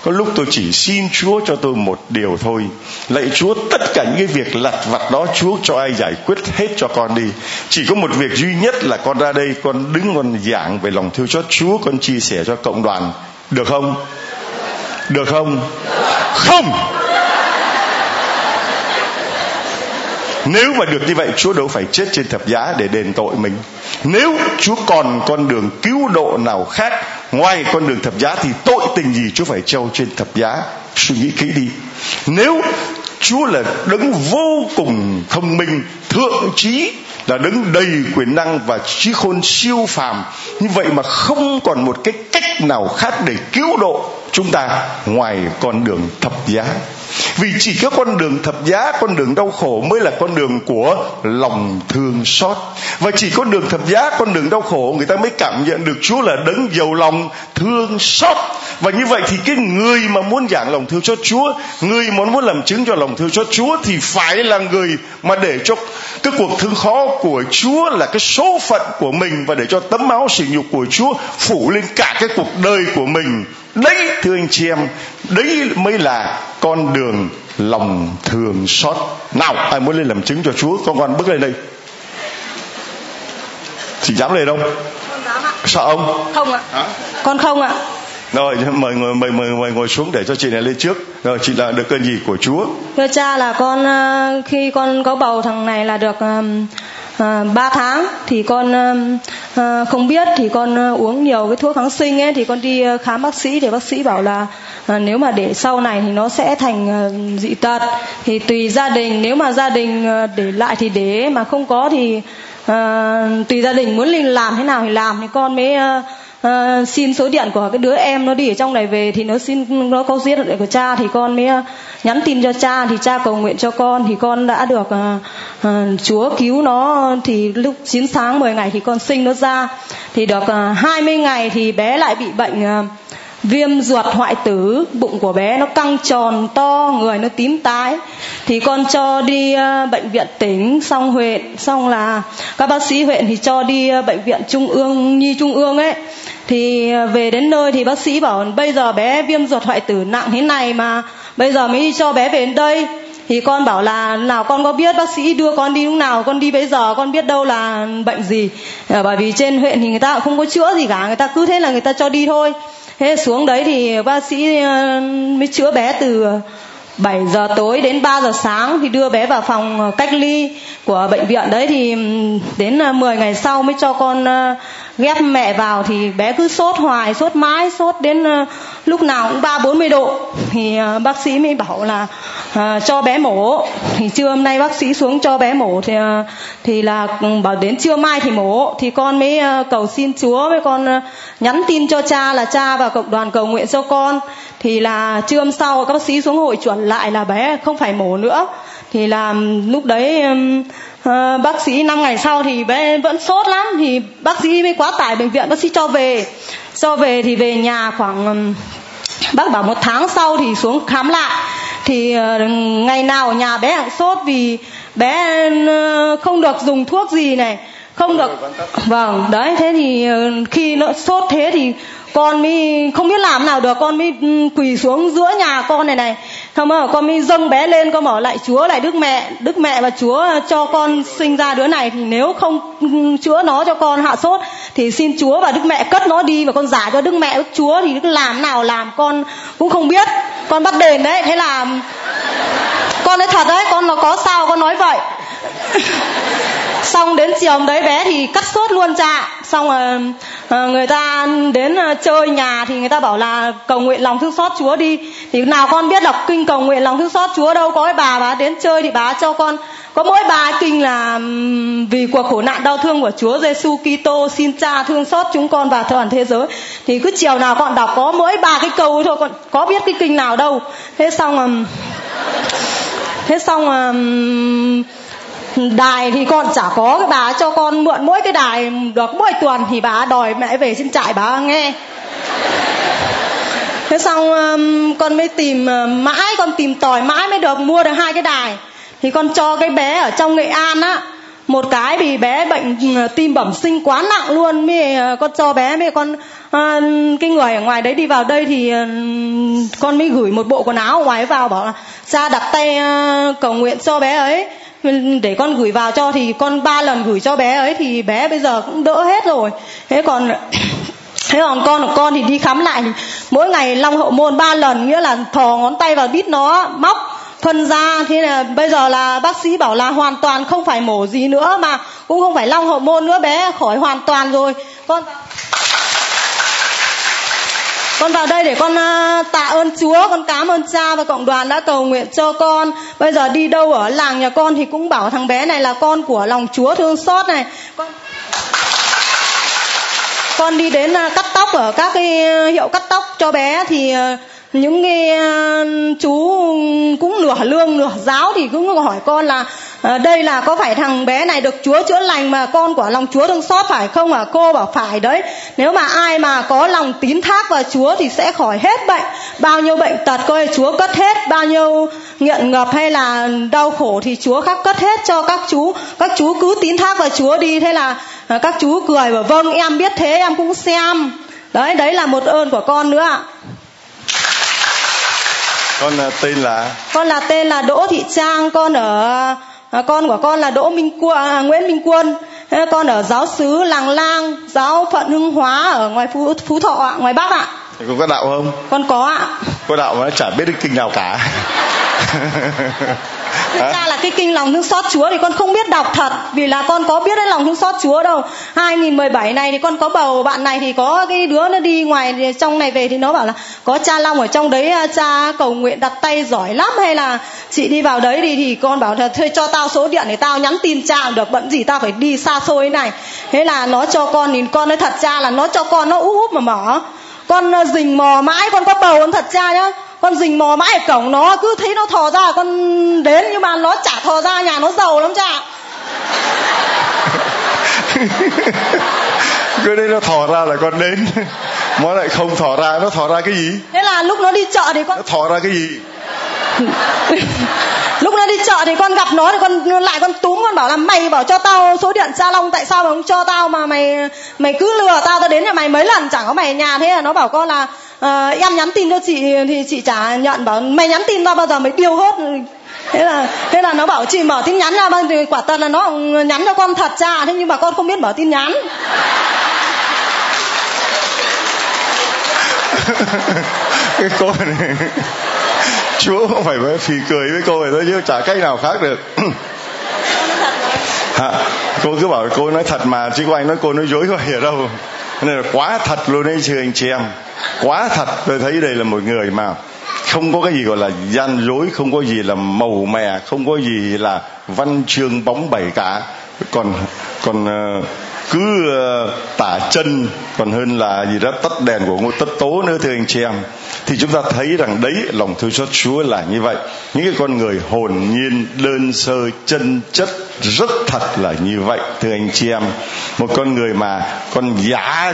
Có lúc tôi chỉ xin chúa cho tôi một điều thôi. Lạy chúa, tất cả những cái việc lặt vặt đó, chúa cho ai giải quyết hết cho con đi. Chỉ có một việc duy nhất là con ra đây, con đứng, con giảng về lòng thương cho chúa, con chia sẻ cho cộng đoàn. Được không? Được không? Không! Nếu mà được như vậy, chúa đâu phải chết trên thập giá để đền tội mình. Nếu chúa còn con đường cứu độ nào khác ngoài con đường thập giá, thì tội tình gì chúa phải treo trên thập giá? Suy nghĩ kỹ đi. Nếu chúa là đấng vô cùng thông minh, thượng trí, là đứng đầy quyền năng và trí khôn siêu phàm, như vậy mà không còn một cái cách nào khác để cứu độ chúng ta ngoài con đường thập giá vì chỉ có con đường thập giá, con đường đau khổ mới là con đường của lòng thương xót. Và chỉ có đường thập giá, con đường đau khổ, người ta mới cảm nhận được chúa là đấng giàu lòng, thương xót. Và như vậy thì cái người mà muốn giảng lòng thương xót chúa, người muốn muốn làm chứng cho lòng thương xót chúa thì phải là người mà để cho cái cuộc thương khó của chúa là cái số phận của mình và để cho tấm máu sỉ nhục của chúa phủ lên cả cái cuộc đời của mình. Đấy, thưa anh chị em, đấy mới là con đường lòng thường xót. Nào ai muốn lên làm chứng cho chúa? Con con bước lên đây. Chị dám lên không? Sợ không? Không ạ. Hả? con không ạ. Rồi mời ngồi mời mời mời ngồi xuống để cho chị này lên trước. Rồi chị là được cơn gì của chúa? Thưa cha là con ờ, khi con có bầu thằng này là được Ờ, à, 3 tháng thì con à, không biết thì con uống nhiều cái thuốc kháng sinh ấy thì con đi khám bác sĩ. Thì bác sĩ bảo là à, nếu mà để sau này thì nó sẽ thành à, dị tật. Thì tùy gia đình nếu mà gia đình để lại thì để mà không có thì à, tùy gia đình muốn linh làm thế nào thì làm. Thì con mới à, uh, xin số điện của cái đứa em nó đi ở trong này về thì nó xin nó có giết điện của cha thì con mới ờ, nhắn tin cho cha thì cha cầu nguyện cho con thì con đã được uh, uh, Chúa cứu nó. Thì lúc 9 sáng 10 ngày thì con sinh nó ra. Thì được uh, 20 ngày thì bé lại bị bệnh uh, viêm ruột hoại tử, bụng của bé nó căng tròn, to, người nó tím tái. Thì con cho đi ờ, bệnh viện tỉnh, xong huyện xong là các bác sĩ huyện thì cho đi ờ, bệnh viện trung ương, nhi trung ương ấy. Thì ờ, về đến nơi thì bác sĩ bảo, bây giờ bé viêm ruột hoại tử nặng thế này mà, bây giờ mới đi cho bé về đến đây. Thì con bảo là, nào con có biết bác sĩ đưa con đi lúc nào, con đi bây giờ, con biết đâu là bệnh gì? Bởi vì trên huyện thì người ta cũng không có chữa gì cả, người ta cứ thế là người ta cho đi thôi thế xuống đấy thì bác sĩ ờ, mới chữa bé từ 7 giờ tối đến 3 giờ sáng thì đưa bé vào phòng ờ, cách ly của bệnh viện đấy thì đến ờ, 10 ngày sau mới cho con ghép mẹ vào thì bé cứ sốt hoài sốt mãi sốt đến ờ, lúc nào cũng ba bốn mươi độ. Thì ờ, bác sĩ mới bảo là à, cho bé mổ. Thì trưa hôm nay bác sĩ xuống cho bé mổ thì thì là ừ, bảo đến trưa mai thì mổ. Thì con mới cầu xin chúa với con nhắn tin cho cha là cha và cộng đoàn cầu nguyện cho con. Thì là trưa hôm sau các bác sĩ xuống hội chuẩn lại là bé không phải mổ nữa thì là lúc đấy uh, bác sĩ năm ngày sau thì bé vẫn sốt lắm. Thì bác sĩ mới quá tải bệnh viện bác sĩ cho về. Cho về thì về nhà khoảng bác bảo một tháng sau thì xuống khám lại. Thì uh, ngày nào ở nhà bé cũng sốt vì bé không được dùng thuốc gì này không được vâng đấy thế thì khi nó sốt thế thì con mới không biết làm nào được. Con mới quỳ xuống giữa nhà con này này không mà con mới dâng bé lên, con bảo lại chúa, lại đức mẹ đức mẹ và chúa ờ, cho con sinh ra đứa này. Thì nếu không chữa nó cho con hạ sốt, thì xin chúa và đức mẹ cất nó đi và con giả cho đức mẹ. Đức chúa thì đức làm nào làm, con cũng không biết. Con bắt đền đấy. Thế là con nói thật đấy, con nó có sao con nói vậy? Xong đến chiều đấy bé thì cắt sốt luôn cha. Xong rồi ờ, người ta đến ờ, chơi nhà thì người ta bảo là cầu nguyện lòng thương xót chúa đi. Thì nào con biết đọc kinh cầu nguyện lòng thương xót chúa đâu, có cái bà bà đến chơi thì bà cho con có mỗi bài kinh là vì cuộc khổ nạn đau thương của Chúa Giêsu Kitô xin Cha thương xót chúng con và toàn thế giới. Thì cứ chiều nào con đọc có mỗi ba cái câu thôi con có biết cái kinh nào đâu. Thế xong thế xong đài thì con chả có cái bà cho con mượn mỗi cái đài được mỗi tuần thì bà đòi mẹ về xin trại bà nghe. Thế xong con mới tìm ờ, mãi, con tìm tòi mãi mới được mua được hai cái đài thì con cho cái bé ở trong nghệ an á một cái vì bé bệnh ờ, tim bẩm sinh quá nặng luôn. Mới ờ, con cho bé mới con à, cái người ở ngoài đấy đi vào đây thì con mới gửi một bộ quần áo ở ngoài vào bảo là cha đặt tay cầu nguyện cho bé ấy. Để con gửi vào cho thì con ba lần gửi cho bé ấy thì bé bây giờ cũng đỡ hết rồi. Thế còn thế còn con của con thì đi khám lại thì mỗi ngày long hậu môn ba lần nghĩa là thò ngón tay vào đít nó móc phân ra thế là bây giờ là bác sĩ bảo là hoàn toàn không phải mổ gì nữa mà cũng không phải long hậu môn nữa bé khỏi hoàn toàn rồi con con vào đây để con à, tạ ơn Chúa, con cảm ơn cha và cộng đoàn đã cầu nguyện cho con. Bây giờ đi đâu ở làng nhà con thì cũng bảo thằng bé này là con của lòng Chúa thương xót này. Con con đi đến à, cắt tóc ở các cái hiệu cắt tóc cho bé thì à, những cái à, chú cũng nửa lương, nửa giáo thì cũng hỏi con là à, đây là có phải thằng bé này được Chúa chữa lành mà con của lòng Chúa thương xót phải không à cô bảo phải đấy. Nếu mà ai mà có lòng tín thác vào Chúa thì sẽ khỏi hết bệnh. Bao nhiêu bệnh tật coi Chúa cất hết. Bao nhiêu nghiện ngập hay là đau khổ thì Chúa khắc cất hết cho các chú. Các chú cứ tín thác vào Chúa đi. Thế là à, các chú cười bảo vâng em biết thế, em cũng xem. Đấy đấy là một ơn của con nữa ạ con uh, tên là? Con là tên là đỗ thị trang con ở à, con của con là đỗ minh quân à, nguyễn minh quân. Con ở giáo xứ làng lang giáo phận hưng hóa ở ngoài phú phú thọ ạ ngoài bắc ạ. Con có đạo không? Con có ạ. Có đạo mà chả biết được kinh nào cả thực ra là cái kinh lòng thương xót Chúa thì con không biết đọc thật, vì là con có biết đến lòng thương xót Chúa đâu. 2017 này thì con có bầu bạn này thì có cái đứa nó đi ngoài trong này về thì nó bảo là, có cha Long ở trong đấy à, cha, cầu nguyện đặt tay giỏi lắm hay là chị đi vào đấy thì thì con bảo là thuê cho tao số điện để tao nhắn tin cha được, bận gì tao phải đi xa xôi này. Thế là nó cho con thì con nói thật cha là nó cho con nó úp úp mà mở. Con à, rình mò mãi, con có bầu con thật cha nhá con rình mò mãi ở cổng nó cứ thấy nó thò ra con đến nhưng mà nó chả thò ra nhà nó giàu lắm cha. Cứ đây nó thò ra là con đến. Nó lại không thò ra nó thò ra cái gì? Thế là lúc nó đi chợ thì con nó thò ra cái gì? Lúc nó đi chợ thì con gặp nó thì con lại con túm con bảo là mày bảo cho tao số điện cha long tại sao mà không cho tao mà mày mày cứ lừa tao tao đến nhà mày mấy lần chẳng có mày ở nhà thế là nó bảo con là à, em nhắn tin cho chị thì chị trả nhận bảo mày nhắn tin tao bao giờ mày điêu hết thế là thế là nó bảo chị mở tin nhắn ra thì quả thật là nó nhắn cho con thật ra thế nhưng mà con không biết mở tin nhắn. Cái cô này chúa không phải phải phì cười với cô này thôi chứ chả cách nào khác được. Cô cứ bảo cô nói thật mà chứ có anh nói cô nói dối có hiểu đâu nên là quá thật luôn đấy, thưa anh chị em. Quá thật, tôi thấy đây là một người mà không có cái gì gọi là gian dối, không có gì là màu mè, không có gì là văn chương bóng bẩy cả. Còn còn ờ, cứ ờ, tả chân, còn hơn là gì đó, tắt đèn của ngô tất tố nữa, thưa anh chị em thì chúng ta thấy rằng đấy lòng thương xót Chúa là như vậy. Những cái con người hồn nhiên đơn sơ chân chất rất thật là như vậy thưa anh chị em. Một con người mà con giả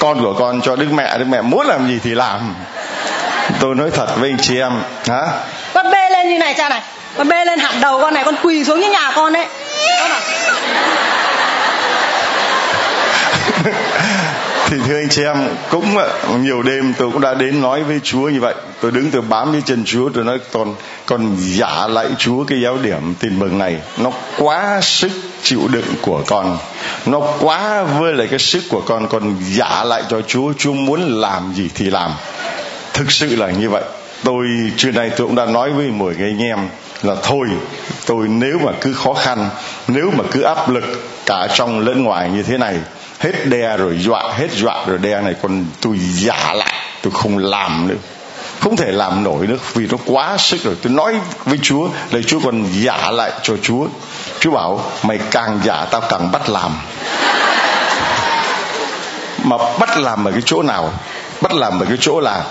con của con cho đức mẹ đức mẹ muốn làm gì thì làm. Tôi nói thật với anh chị em hả? Con bê lên như này cha này. Con bê lên hẳn đầu con này con quỳ xuống như nhà con đấy thì thưa anh chị em, cũng ờ, nhiều đêm tôi cũng đã đến nói với Chúa như vậy. Tôi đứng, tôi bám với chân Chúa, tôi nói còn còn giả lại Chúa cái giáo điểm tin mừng này. Nó quá sức chịu đựng của con. Nó quá với lại cái sức của con. Con giả lại cho Chúa. Chúa muốn làm gì thì làm. Thực sự là như vậy. Tôi, trưa nay tôi cũng đã nói với mỗi người anh em là thôi, tôi nếu mà cứ khó khăn, nếu mà cứ áp lực cả trong lẫn ngoài như thế này hết đe rồi dọa, hết dọa rồi đe này, còn tôi giả lại, tôi không làm nữa. Không thể làm nổi nữa, vì nó quá sức rồi. Tôi nói với chúa là chúa còn giả lại cho chúa. Chúa bảo, mày càng giả, tao càng bắt làm. Mà bắt làm ở cái chỗ nào? Bắt làm ở cái chỗ là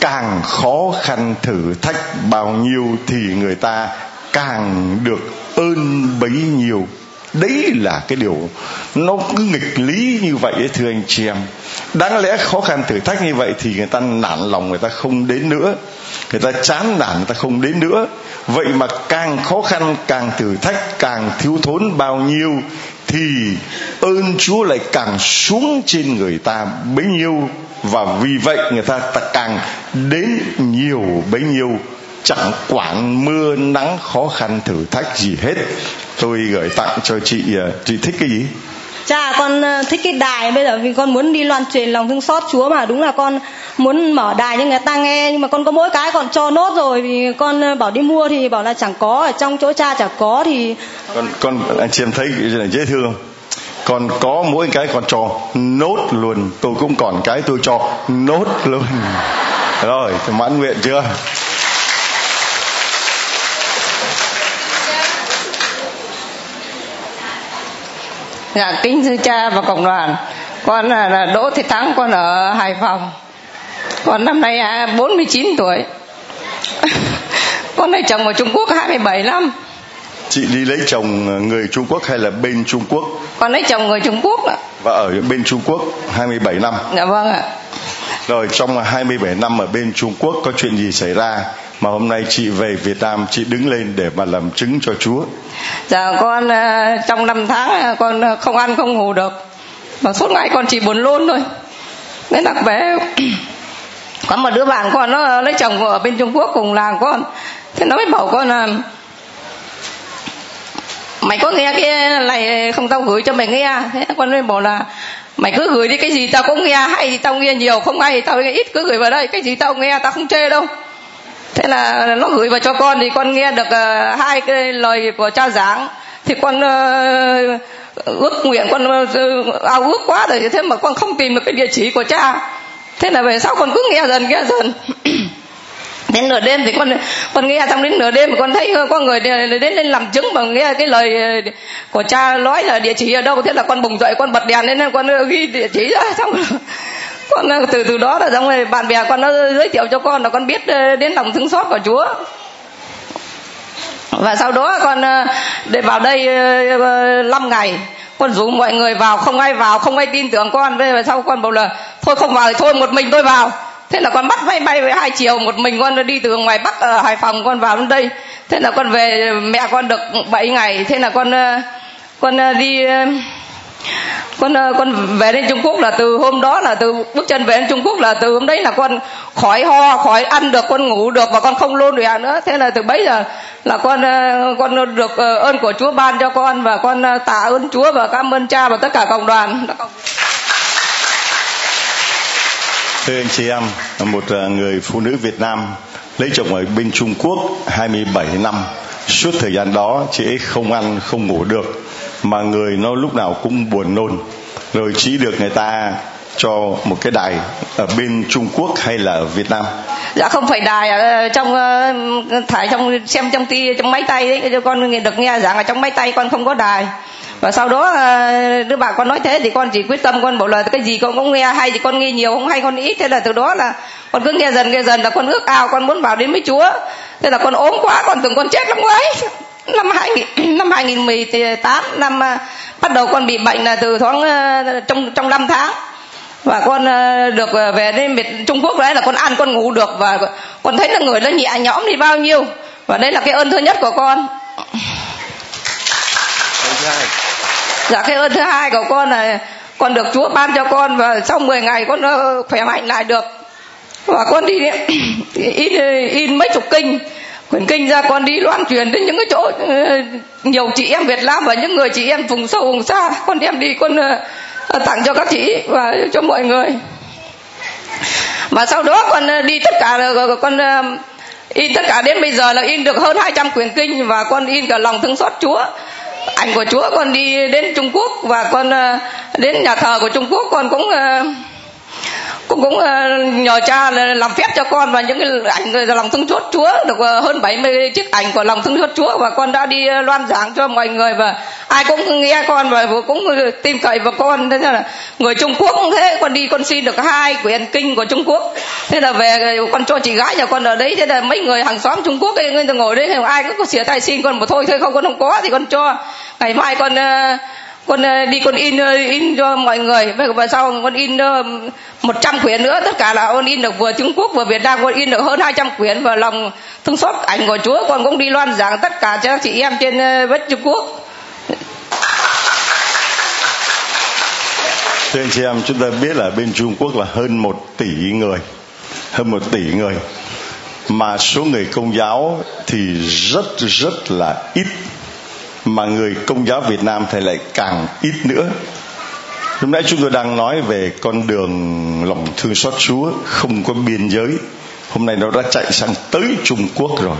càng khó khăn thử thách bao nhiêu thì người ta càng được ơn bấy nhiêu đấy là cái điều nó cứ nghịch lý như vậy ấy, thưa anh chị em. Đáng lẽ khó khăn thử thách như vậy thì người ta nản lòng người ta không đến nữa. Người ta chán nản người ta không đến nữa. Vậy mà càng khó khăn càng thử thách càng thiếu thốn bao nhiêu thì ơn chúa lại càng xuống trên người ta bấy nhiêu. Và vì vậy người ta, ta càng đến nhiều bấy nhiêu chẳng quản mưa nắng khó khăn thử thách gì hết. Tôi gửi tặng cho chị ờ, chị thích cái gì? Dạ con ờ, thích cái đài. Bây giờ vì con muốn đi loan truyền lòng thương xót Chúa mà. Đúng là con muốn mở đài cho người ta nghe. Nhưng mà con có mỗi cái còn cho nốt rồi. Vì con ờ, bảo đi mua thì bảo là chẳng có. Ở trong chỗ cha chẳng có thì con con anh chị em thấy này dễ thương còn có mỗi cái còn cho nốt luôn. Tôi cũng còn cái tôi cho nốt luôn. Rồi mãn nguyện chưa dạ kính thưa cha và cộng đoàn. Con là, đỗ thị thắng con ở hải phòng. Con năm nay à, 49 tuổi. Con lấy chồng ở trung quốc 27 năm. Chị đi lấy chồng người Trung Quốc hay là bên Trung Quốc? Con lấy chồng người Trung Quốc ạ. Và ở bên Trung Quốc 27 năm. Dạ vâng ạ. Rồi trong 27 năm ở bên Trung Quốc có chuyện gì xảy ra mà hôm nay chị về Việt Nam, chị đứng lên để mà làm chứng cho Chúa. Dạ con ờ, trong năm tháng ờ, con ờ, không ăn không ngủ được mà suốt ngày con chỉ buồn luôn thôi. Nên đặc bé có một đứa bạn con, nó lấy chồng ở bên Trung Quốc cùng làng con thế nó mới bảo con là mày có nghe cái này không tao gửi cho mày nghe à? thế con mới bảo là, mày cứ gửi đi, cái gì tao cũng nghe, hay thì tao nghe nhiều, không hay thì tao nghe ít, cứ gửi vào đây, cái gì tao nghe, tao không chê đâu thế là nó gửi vào cho con thì con nghe được uh, hai cái lời của cha giảng. Thì con uh, ước nguyện con uh, ao ước quá rồi. Thế mà con không tìm được cái địa chỉ của cha. Thế là về sau con cứ nghe dần nghe dần. Đến nửa đêm thì con con nghe trong đến nửa đêm mà con thấy có người đến lên làm chứng mà nghe cái lời của cha nói là địa chỉ ở đâu. Thế là con bùng dậy con bật đèn lên con ghi địa chỉ ra xong con ờ, từ từ đó là xong rồi. Bạn bè con nó giới thiệu cho con là con biết ờ, đến lòng thương xót của chúa. Và sau đó con ờ, để vào đây 5 ngày, con rủ mọi người vào. Không ai vào, không ai tin tưởng con. Về sau con bảo là, thôi không vào thì thôi, một mình tôi vào. Thế là con bắt máy bay với hai chiều, một mình con đi từ ngoài bắc ở hải phòng con vào đến đây. Thế là con về, mẹ con được 7 ngày. Thế là con con đi con ờ, con về đến Trung Quốc là từ hôm đó là từ bước chân về đến Trung Quốc là từ hôm đấy là con khỏi ho khỏi ăn được con ngủ được và con không lôn đùa nữa. Thế là từ bấy giờ là con ờ, con được ờ, ơn của Chúa ban cho con và con tạ ơn Chúa và cảm ơn cha và tất cả cộng đoàn. Thưa anh chị em, một người phụ nữ Việt Nam lấy chồng ở bên Trung Quốc 27 năm. Suốt thời gian đó chị ấy không ăn, không ngủ được mà người nó lúc nào cũng buồn nôn. Rồi chỉ được người ta cho một cái đài ở bên Trung Quốc hay là ở Việt Nam? Dạ không phải đài ở trong ờ, thải trong, xem trong ti, trong máy tay đấy, cho con nghe, được nghe giảng ở trong máy tay con không có đài và sau đó ờ, đứa bạn con nói thế thì con chỉ quyết tâm, con bảo là cái gì con cũng nghe, hay thì con nghe nhiều không hay, con ít thế là từ đó là con cứ nghe dần nghe dần là con ước ao, con muốn vào đến với chúa thế là con ốm quá, con tưởng con chết lắm ấy năm 2000 năm 2018 năm bắt đầu con bị bệnh là từ tháng trong trong năm tháng. Và con được về đến biệt Trung Quốc đấy là con ăn con ngủ được và con thấy là người nó nhẹ nhõm đi bao nhiêu. Và đây là cái ơn thứ nhất của con. Dạ cái ơn thứ hai của con là con được Chúa ban cho con và sau 10 ngày con khỏe mạnh lại được. Và con đi in in mấy chục kinh quyển kinh ra con đi loan truyền đến những cái chỗ ờ, nhiều chị em Việt Nam và những người chị em vùng sâu, vùng xa. Con đem đi, con ờ, tặng cho các chị và cho mọi người. Và sau đó con ờ, đi tất cả con in tất cả. Đến bây giờ là in được hơn 200 quyển kinh và con in cả lòng thương xót Chúa. Ảnh của Chúa con đi đến Trung Quốc và con đến nhà thờ của Trung Quốc con cũng cũng cũng uh, nhờ cha làm phép cho con và những cái ảnh lòng thương xót Chúa được ờ, hơn 70 chiếc ảnh của lòng thương xót Chúa và con đã đi ờ, loan giảng cho mọi người và ai cũng nghe con và cũng tin cậy vào con. Thế là người Trung Quốc cũng thế con đi con xin được hai quyển kinh của Trung Quốc. Thế là về con cho chị gái nhà con ở đấy. Thế là mấy người hàng xóm Trung Quốc ấy, người ta ngồi đấy ai cũng có xỉa tay xin con một thôi thôi không con không có thì con cho. Ngày mai con uh, con ờ, đi con in ờ, in cho mọi người. Và sau con in ờ, 100 quyển nữa. Tất cả là con in được vừa Trung Quốc vừa Việt Nam. Con in được hơn 200 quyển và lòng thương xót ảnh của Chúa. Con cũng đi loan giảng tất cả cho chị em trên đất Trung Quốc. Thưa anh chị em, chúng ta biết là bên Trung Quốc là hơn một tỷ người, hơn một tỷ người, mà số người công giáo thì rất rất là ít mà người công giáo Việt Nam thì lại càng ít nữa. Lúc nãy chúng tôi đang nói về con đường lòng thương xót Chúa, không có biên giới. Hôm nay nó đã chạy sang tới Trung Quốc rồi.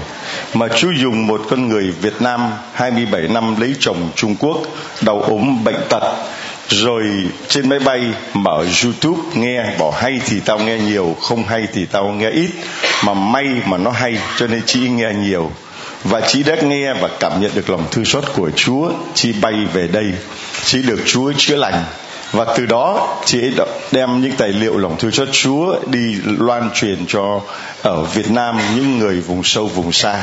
Mà Chúa dùng một con người Việt Nam 27 năm lấy chồng Trung Quốc, đau ốm bệnh tật, rồi trên máy bay mở YouTube, nghe bỏ hay thì tao nghe nhiều, không hay thì tao nghe ít, mà may mà nó hay, cho nên chị nghe nhiều và chị đã nghe và cảm nhận được lòng thương xót của Chúa chị bay về đây. Chị được Chúa chữa lành. Và từ đó chị ấy đem những tài liệu lòng thương xót Chúa đi loan truyền cho ở Việt Nam, những người vùng sâu, vùng xa.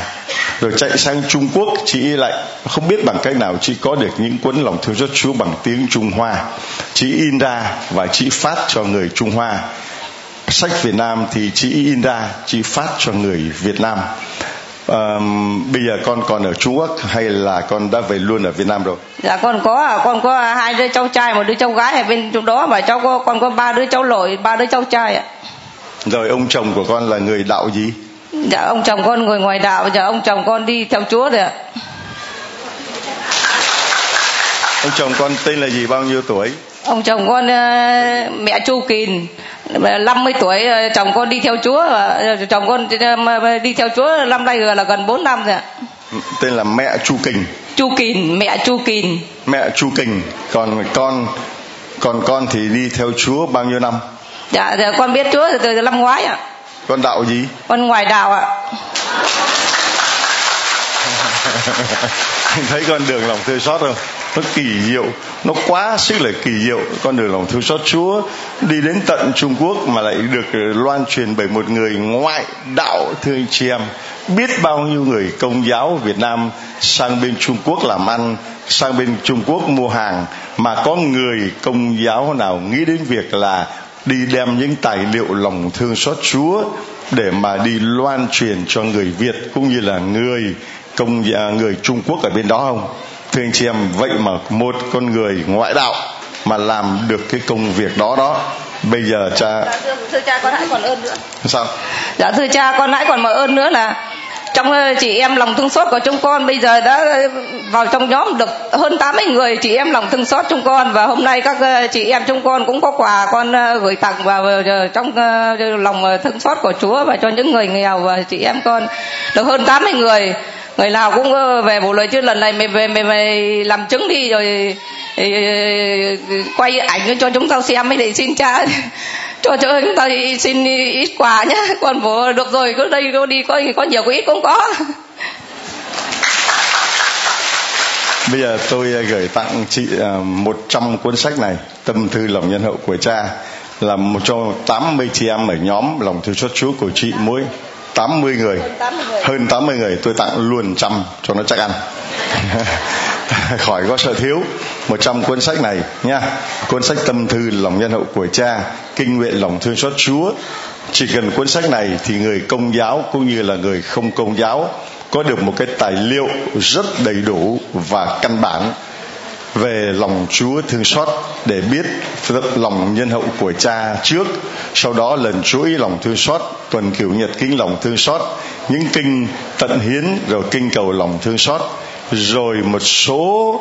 Rồi chạy sang Trung Quốc chị lại không biết bằng cách nào chị có được những cuốn lòng thương xót Chúa bằng tiếng Trung Hoa. Chị in ra và chị phát cho người Trung Hoa. Sách Việt Nam thì chị in ra chị phát cho người Việt Nam um, bây giờ con còn ở Trung Quốc hay là con đã về luôn ở Việt Nam rồi? Dạ con có con có hai đứa cháu trai một đứa cháu gái ở bên chỗ đó và cháu có con có ba đứa cháu lội ba đứa cháu trai ạ. Rồi ông chồng của con là người đạo gì? Dạ ông chồng con người ngoài đạo giờ ông chồng con đi theo Chúa rồi ạ. Ông chồng con tên là gì bao nhiêu tuổi? Ông chồng con uh, mẹ Chu Kìn 50 tuổi ờ, chồng con đi theo Chúa và chồng con đi theo Chúa năm nay là gần 4 năm rồi ạ. Tên là mẹ Chu Kình. Chu Kình, mẹ Chu Kình. Mẹ Chu Kình, còn con còn con thì đi theo Chúa bao nhiêu năm? Dạ, dạ con biết Chúa từ, năm ngoái ạ. Con đạo gì? Con ngoài đạo ạ. anh thấy con đường lòng thương xót không nó kỳ diệu nó quá sức là kỳ diệu. Con đường lòng thương xót chúa đi đến tận trung quốc mà lại được ờ, loan truyền bởi một người ngoại đạo thương chị em. Biết bao nhiêu người công giáo việt nam sang bên trung quốc làm ăn, sang bên trung quốc mua hàng, mà có người công giáo nào nghĩ đến việc là đi đem những tài liệu lòng thương xót Chúa để mà đi loan truyền cho người Việt cũng như là người công à, người Trung Quốc ở bên đó không? Thưa anh chị em vậy mà một con người ngoại đạo mà làm được cái công việc đó đó. Bây giờ cha dạ, thưa, thưa cha con hãy còn ơn nữa. Sao? Dạ thưa cha con hãy còn một ơn nữa là trong ờ, chị em lòng thương xót của chúng con bây giờ đã vào trong nhóm được hơn 80 người chị em lòng thương xót chúng con. Và hôm nay các ờ, chị em chúng con cũng có quà con ờ, gửi tặng vào trong lòng thương xót của Chúa và cho những người nghèo và chị em con được hơn 80 người người nào cũng ờ, về bộ lời chứ lần này mày về mày, mày làm chứng đi rồi quay ảnh cho chúng tao xem mới để xin cha. Cho cho chúng ta xin ít quà nhé còn bố được rồi cứ đây cứ đi có có nhiều có ít cũng có. Bây giờ tôi gửi tặng chị à, một trăm cuốn sách này tâm thư lòng nhân hậu của cha là một cho 80 chị em ở nhóm lòng thương xót Chúa của chị mỗi 80 người. Hơn 80 người. Tôi tặng luôn trăm cho nó chắc ăn. Khỏi có sợ thiếu. 100 cuốn sách này nha. Cuốn sách tâm thư lòng nhân hậu của cha kinh nguyện lòng thương xót Chúa. Chỉ cần cuốn sách này thì người công giáo cũng như là người không công giáo có được một cái tài liệu rất đầy đủ và căn bản về lòng Chúa thương xót để biết lòng nhân hậu của cha trước. Sau đó lần chuỗi lòng thương xót tuần kiểu nhật kinh lòng thương xót những kinh tận hiến rồi kinh cầu lòng thương xót. Rồi một số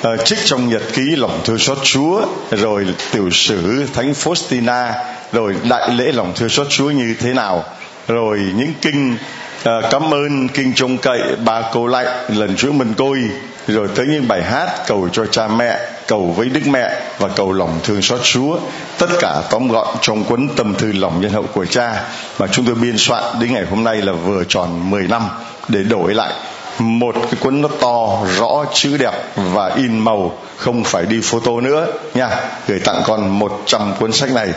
uh, trích trong nhật ký lòng thương xót Chúa rồi tiểu sử thánh Faustina rồi đại lễ lòng thương xót Chúa như thế nào. Rồi những kinh uh, cảm ơn kinh trông cậy ba cô lạnh lần chuỗi mình côi rồi tới những bài hát cầu cho cha mẹ, cầu với đức mẹ và cầu lòng thương xót chúa. Tất cả tóm gọn trong cuốn tâm thư lòng nhân hậu của cha mà chúng tôi biên soạn đến ngày hôm nay là vừa tròn 10 năm để đổi lại. Một cái cuốn nó to, rõ, chữ đẹp và in màu, không phải đi photo nữa nha. Gửi tặng con 100 cuốn sách này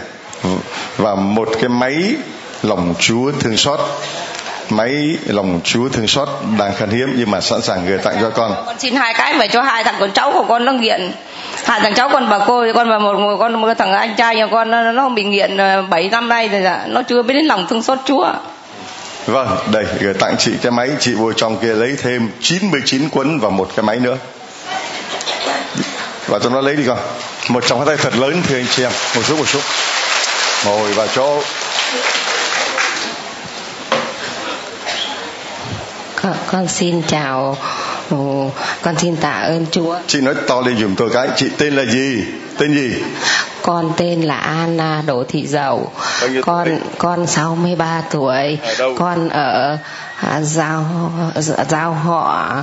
và một cái máy lòng chúa thương xót máy lòng chúa thương xót đang khan hiếm nhưng mà sẵn sàng gửi tặng cho con con xin hai cái về cho hai thằng con cháu của con nó nghiện hai thằng cháu con bà cô con và một, một con một thằng anh trai nhà con nó, nó bị nghiện 7 ờ, năm nay rồi dạ. nó chưa biết đến lòng thương xót chúa Vâng, đây gửi tặng chị cái máy chị vô trong kia lấy thêm 99 cuốn và một cái máy nữa. Và cho nó lấy đi con. Một trong hai tay thật lớn thưa anh chị em. Một chút một chút. Ngồi vào chỗ. Con, con xin chào con xin tạ ơn Chúa. Chị nói to lên giùm tôi cái. Chị tên là gì? Tên gì? Con tên là Anna Đỗ Thị Dậu. Con tuổi? con 63 tuổi. Ở con ở à, giao giao họ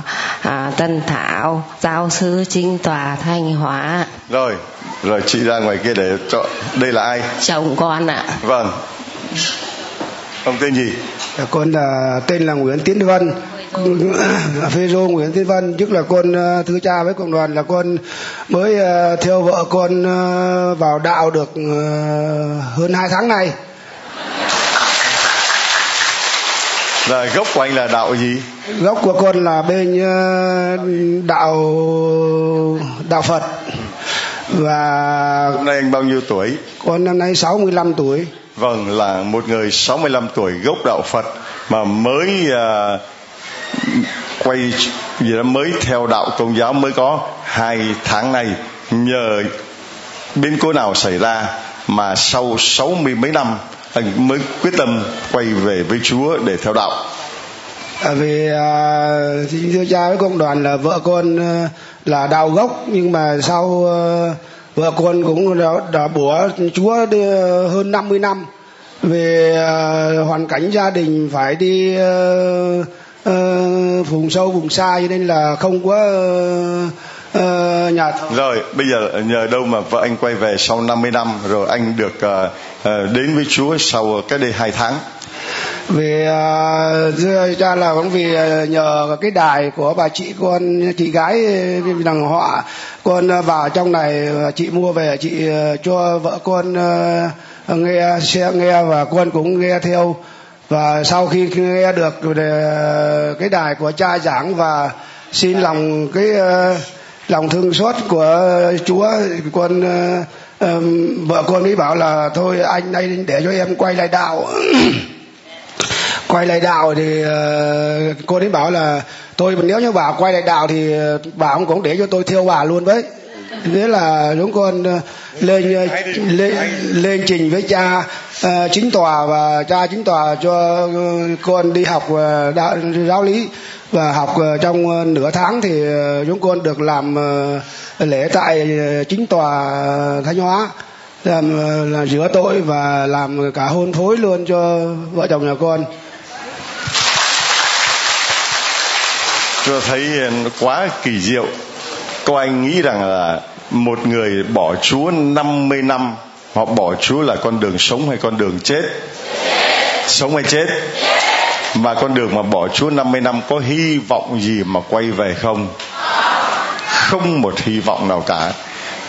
à, Tân Thảo, giáo sư chính tòa Thanh Hóa. Rồi, rồi chị ra ngoài kia để cho đây là ai? Chồng con ạ. Vâng. Ông tên gì? Con là tên là Nguyễn Tiến Vân. Phê rô Nguyễn Tiến Vân tức là con ờ, thư cha với cộng đoàn là con mới ờ, theo vợ con ờ, vào đạo được hơn hai tháng này là gốc của anh là đạo gì? Gốc của con là bên đạo đạo Phật và hôm nay anh bao nhiêu tuổi? con năm nay 65 tuổi. Vâng là một người 65 tuổi gốc đạo Phật mà mới uh, quay gì đó mới theo đạo tôn giáo mới có hai tháng này nhờ biến cố nào xảy ra mà sau sáu mươi mấy năm anh mới quyết tâm quay về với Chúa để theo đạo. À, vì à, thưa cha với công đoàn là vợ con à, là đào gốc nhưng mà sau ờ, vợ con cũng đã, đã bủa Chúa đi, à, hơn 50 năm về ờ, hoàn cảnh gia đình phải đi à, uh, vùng sâu vùng xa cho nên là không có uh, nhà thờ. Rồi bây giờ nhờ đâu mà vợ anh quay về sau 50 năm rồi anh được uh, uh, đến với Chúa sau cái đây hai tháng. Vì uh, ra là cũng vì à, nhờ cái đài của bà chị con chị gái đằng họ con vào trong này à, chị mua về chị cho vợ con uh, nghe xe nghe và con cũng nghe theo. Và sau khi nghe được cái đài của cha giảng và xin lòng cái uh, lòng thương xót của Chúa con uh, um, vợ con mới bảo là thôi anh đây để cho em quay lại đạo quay lại đạo thì uh, cô ấy bảo là tôi nếu như bà quay lại đạo thì ờ, bà cũng cũng để cho tôi theo bà luôn đấy. thế là chúng con ờ, lên lên lên trình với cha uh, chính tòa và cha chính tòa cho con đi học uh, đạo, giáo lý và học uh, trong nửa tháng thì uh, chúng con được làm uh, lễ tại uh, chính tòa thanh hóa làm uh, là rửa tội và làm cả hôn phối luôn cho vợ chồng nhà con tôi thấy quá kỳ diệu. Có anh nghĩ rằng là một người bỏ Chúa 50 năm họ bỏ Chúa là con đường sống hay con đường chết? Sống hay chết? Mà con đường mà bỏ Chúa 50 năm có hy vọng gì mà quay về không? Không một hy vọng nào cả.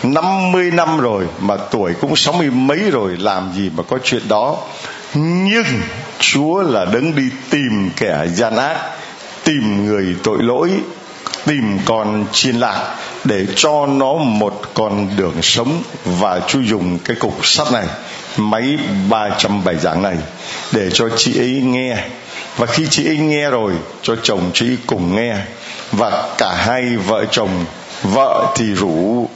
50 năm rồi mà tuổi cũng sáu mươi mấy rồi làm gì mà có chuyện đó? Nhưng Chúa là đấng đi tìm kẻ gian ác tìm người tội lỗi, tìm con chiên lạc để cho nó một con đường sống. Và chú dùng cái cục sắt này, máy 307 giảng này, để cho chị ấy nghe. Và khi chị ấy nghe rồi, cho chồng chị ấy cùng nghe. Và cả hai vợ chồng, vợ thì rủ,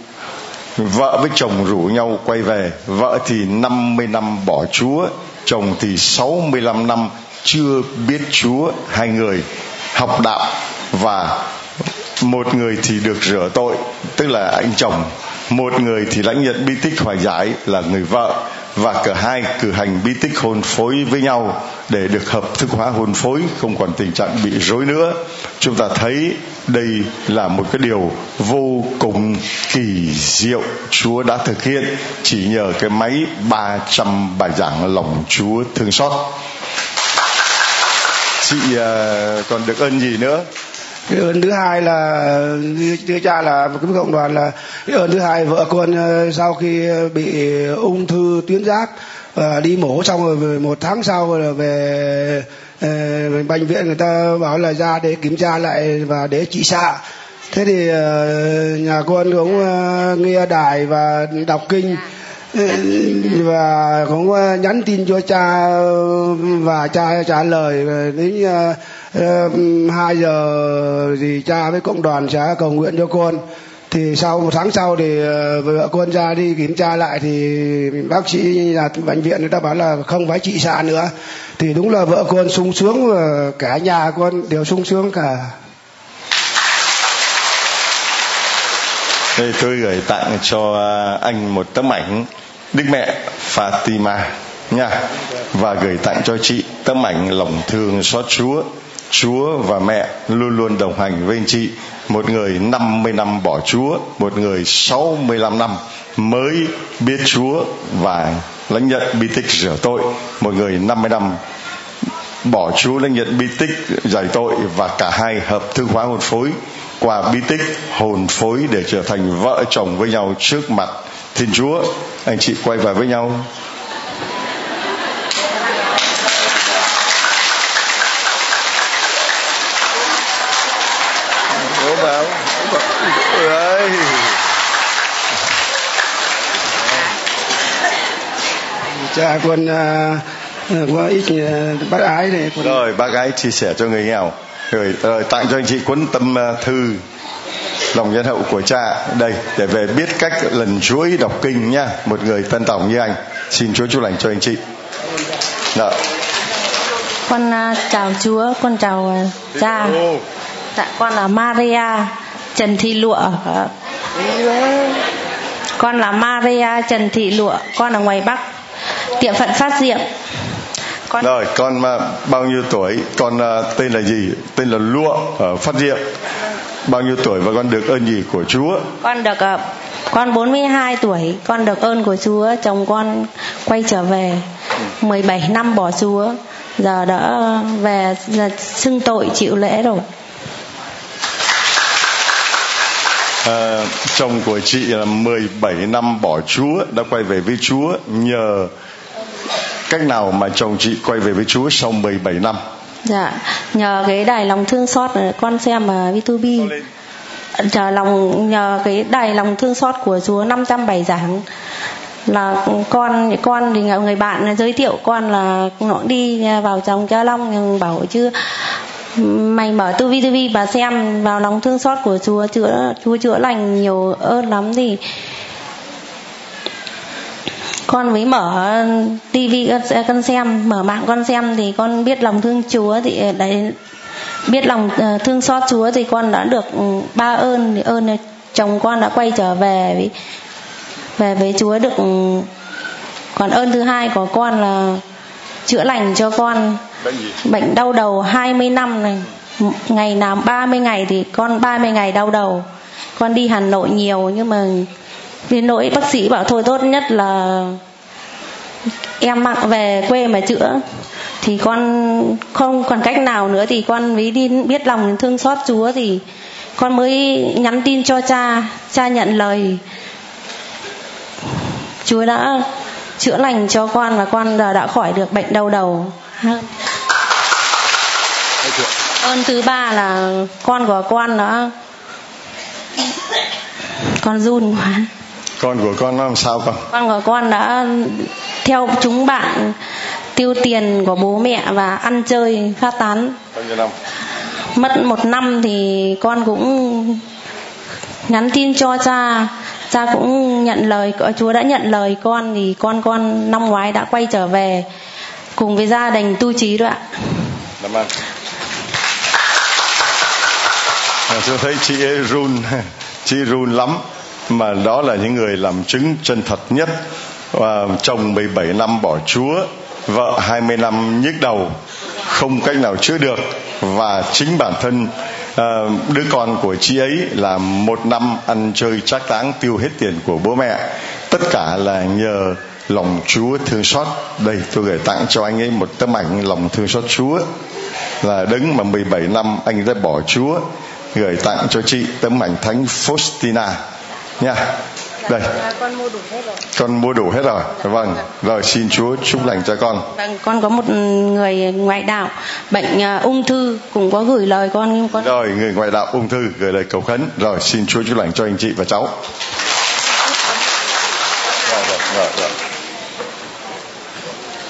vợ với chồng rủ nhau quay về. Vợ thì 50 năm bỏ Chúa, chồng thì 65 năm chưa biết Chúa. Hai người học đạo và một người thì được rửa tội, tức là anh chồng. Một người thì lãnh nhận bi tích hoài giải là người vợ, và cả hai cử hành bi tích hôn phối với nhau để được hợp thức hóa hôn phối, không còn tình trạng bị rối nữa. Chúng ta thấy đây là một cái điều vô cùng kỳ diệu. Chúa đã thực hiện chỉ nhờ cái máy 300 bài giảng lòng Chúa thương xót chị ờ, còn được ơn gì nữa? Cái ơn thứ hai là thưa cha là, cái cộng đoàn là, cái ơn thứ hai vợ con ờ, sau khi bị ung thư tuyến giáp và đi mổ xong rồi một tháng sau là về bệnh viện, người ta bảo là ra để kiểm tra lại và để trị xạ. Thế thì nhà con cũng nghe đài và đọc kinh và cũng ờ, nhắn tin cho cha ờ, và cha trả lời ờ, đến hai giờ thì cha với cộng đoàn sẽ cầu nguyện cho con. Thì sau, một tháng sau thì vợ con ra đi kiểm tra lại thì bác sĩ là bệnh viện người ta bảo là không phải trị xạ nữa. Thì đúng là vợ con sung sướng và cả nhà con đều sung sướng cả. Đây tôi gửi tặng cho anh một tấm ảnh Đức Mẹ Fatima nha, và gửi tặng cho chị tấm ảnh lòng thương xót Chúa. Chúa và mẹ luôn luôn đồng hành với anh chị. Một người 50 năm bỏ Chúa, một người 65 năm mới biết Chúa và lãnh nhận bi tích rửa tội. Một người 50 năm bỏ Chúa, lãnh nhận bi tích giải tội và cả hai hợp thư hóa hồn phối. Qua bi tích, hồn phối để trở thành vợ chồng với nhau trước mặt Thiên Chúa anh chị quay vào với nhau. Bố bảo ơi. Cha con uh, có ít uh, bác ái này. Con... rồi bác ái chia sẻ cho người nghèo. Rồi, rồi tặng cho anh chị cuốn tâm uh, thư lòng nhân hậu của cha. Đây để về biết cách lần chuỗi đọc kinh nha một người tân tổng như anh. Xin chúa chúc lành cho anh chị. Đó. con uh, chào chúa con chào uh, cha. Dạ con là maria trần thị lụa. Con là maria trần thị lụa. Con ở ngoài bắc tiệm phận phát diệm. Con rồi con mà bao nhiêu tuổi? Con uh, tên là gì? Tên là lụa ở phát diệm bao nhiêu tuổi và con được ơn gì của Chúa? Con được uh, con 42 tuổi, con được ơn của Chúa, chồng con quay trở về 17 năm bỏ Chúa, giờ đã về giờ xưng tội chịu lễ rồi. À, chồng của chị là 17 năm bỏ Chúa đã quay về với Chúa nhờ cách nào mà chồng chị quay về với Chúa sau 17 năm? Dạ, nhờ cái đài lòng thương xót con xem mà V2B. Nhờ lòng nhờ cái đài lòng thương xót của Chúa 500 bài giảng. Là con con thì người bạn giới thiệu con là nó đi vào trong cha long bảo chứ mày mở tu vi tu vi và xem vào lòng thương xót của chúa chữa chúa chữa lành nhiều ơn lắm thì con mới mở tivi con xem mở mạng con xem thì con biết lòng thương chúa thì đấy biết lòng ờ, thương xót chúa thì con đã được ừ, ba ơn thì ơn chồng con đã quay trở về với về với chúa được ừ, còn ơn thứ hai của con là chữa lành cho con. Bệnh đau đầu 20 năm này. Ngày nào 30 ngày thì con 30 ngày đau đầu. Con đi Hà Nội nhiều nhưng mà đến nỗi bác sĩ bảo thôi tốt nhất là em mặc về quê mà chữa. Thì con không còn cách nào nữa thì con mới đi biết lòng thương xót chúa thì con mới nhắn tin cho cha cha nhận lời. Chúa đã chữa lành cho con và con đã, đã khỏi được bệnh đau đầu. Hơn ơn thứ ba là con của con nó con run quá con của con nó làm sao con? Con của con đã theo chúng bạn tiêu tiền của bố mẹ và ăn chơi phát tán. Bao nhiêu năm? Mất một năm thì con cũng nhắn tin cho cha. Cha cũng nhận lời chúa đã nhận lời con thì con con năm ngoái đã quay trở về cùng với gia đình tu trí đó ạ. Cảm ơn. Tôi thấy chị ấy run, chị run lắm mà đó là những người làm chứng chân thật nhất. Và chồng 17 năm bỏ Chúa vợ 20 năm nhức đầu không cách nào chữa được. Và chính bản thân uh, đứa con của chị ấy là một năm ăn chơi trác táng tiêu hết tiền của bố mẹ. Tất cả là nhờ lòng Chúa thương xót. Đây tôi gửi tặng cho anh ấy một tấm ảnh lòng thương xót Chúa. Là đứng mà 17 năm anh đã bỏ Chúa. Gửi tặng cho chị tấm ảnh thánh Faustina nha. Đây. con mua đủ hết rồi. Con mua đủ hết rồi. Vâng. Rồi xin chúa chúc lành cho con. Vâng con có một người ngoại đạo bệnh uh, ung thư cũng có gửi lời con con. Rồi người ngoại đạo ung thư gửi lời cầu khấn. Rồi xin chúa chúc lành cho anh chị và cháu. Rồi rồi rồi, rồi.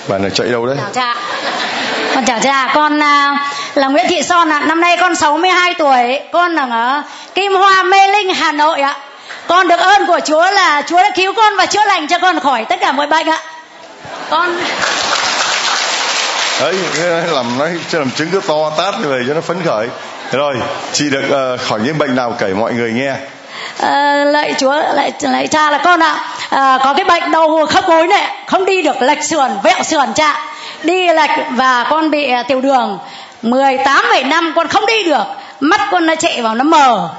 bạn này chạy đâu đấy? Chào cha. Con chào cha. Con uh, là Nguyễn Thị Son ạ. À. năm nay con 62 tuổi. Con ở Kim Hoa Mê Linh Hà Nội ạ. à con được ơn của Chúa là Chúa đã cứu con và chữa lành cho con khỏi tất cả mọi bệnh ạ. Con đấy làm nói cho làm chứng cứ to tát như vậy cho nó phấn khởi. Rồi chị được uh, khỏi những bệnh nào kể mọi người nghe. À, lạy chúa lạy lạy cha là con ạ. À, có cái bệnh đầu khớp gối này không đi được lệch sườn vẹo sườn cha. Đi lệch và con bị tiểu đường. 18 7 năm con không đi được. Mắt con nó chạy vào nó mờ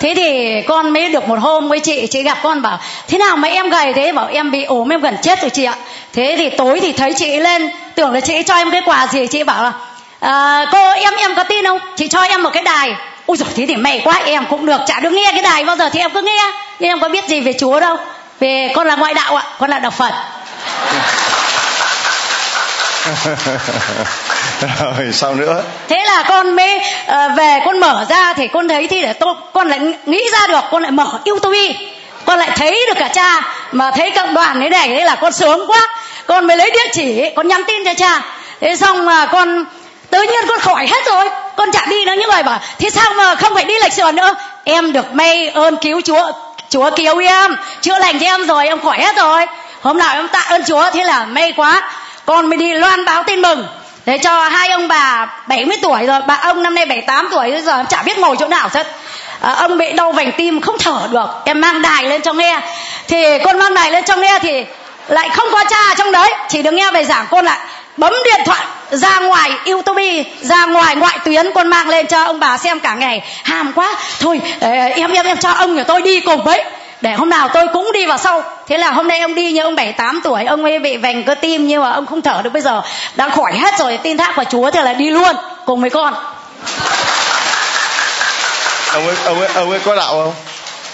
thế thì con mới được một hôm với chị chị gặp con bảo thế nào mà em gầy thế? Bảo em bị ốm em gần chết rồi chị ạ. Thế thì tối thì thấy chị lên tưởng là chị cho em cái quà gì chị bảo là à, cô em em có tin không? Chị cho em một cái đài. Ôi giời thế thì mày quá em cũng được chả được nghe cái đài bao giờ thì em cứ nghe. Nhưng em có biết gì về chúa đâu. Về con là ngoại đạo ạ con là đạo phật. rồi sao nữa? Thế là con mới uh, về con mở ra thì con thấy thì để tôi con lại nghĩ ra được con lại mở youtube con lại thấy được cả cha. Mà thấy cộng đoàn thế này thế là con sướng quá. Con mới lấy địa chỉ con nhắn tin cho cha. Thế xong mà con tự nhiên con khỏi hết rồi. Con chả đi nữa. Những người bảo thế sao mà không phải đi lệch sườn nữa? Em được may ơn cứu chúa chúa cứu em. Chữa lành cho em rồi em khỏi hết rồi. Hôm nào em tạ ơn chúa thế là may quá con mới đi loan báo tin mừng. Để cho hai ông bà 70 tuổi rồi bà ông năm nay 78 tuổi bây giờ chả biết ngồi chỗ nào hết. À, ông bị đau vành tim không thở được em mang đài lên cho nghe. Thì con mang đài lên cho nghe thì lại không có cha trong đấy chỉ được nghe về giảng con lại. Bấm điện thoại ra ngoài youtube ra ngoài ngoại tuyến con mang lên cho ông bà xem cả ngày. Hàm quá. Thôi ờ, em em em cho ông nhà tôi đi cùng với để hôm nào tôi cũng đi vào sau. Thế là hôm nay ông đi như ông bảy tám tuổi ông ấy bị vành cơ tim nhưng mà ông không thở được bây giờ. Đang khỏi hết rồi tin thác vào chúa thì là đi luôn cùng với con. Ông ấy ông ấy ông ấy có đạo không?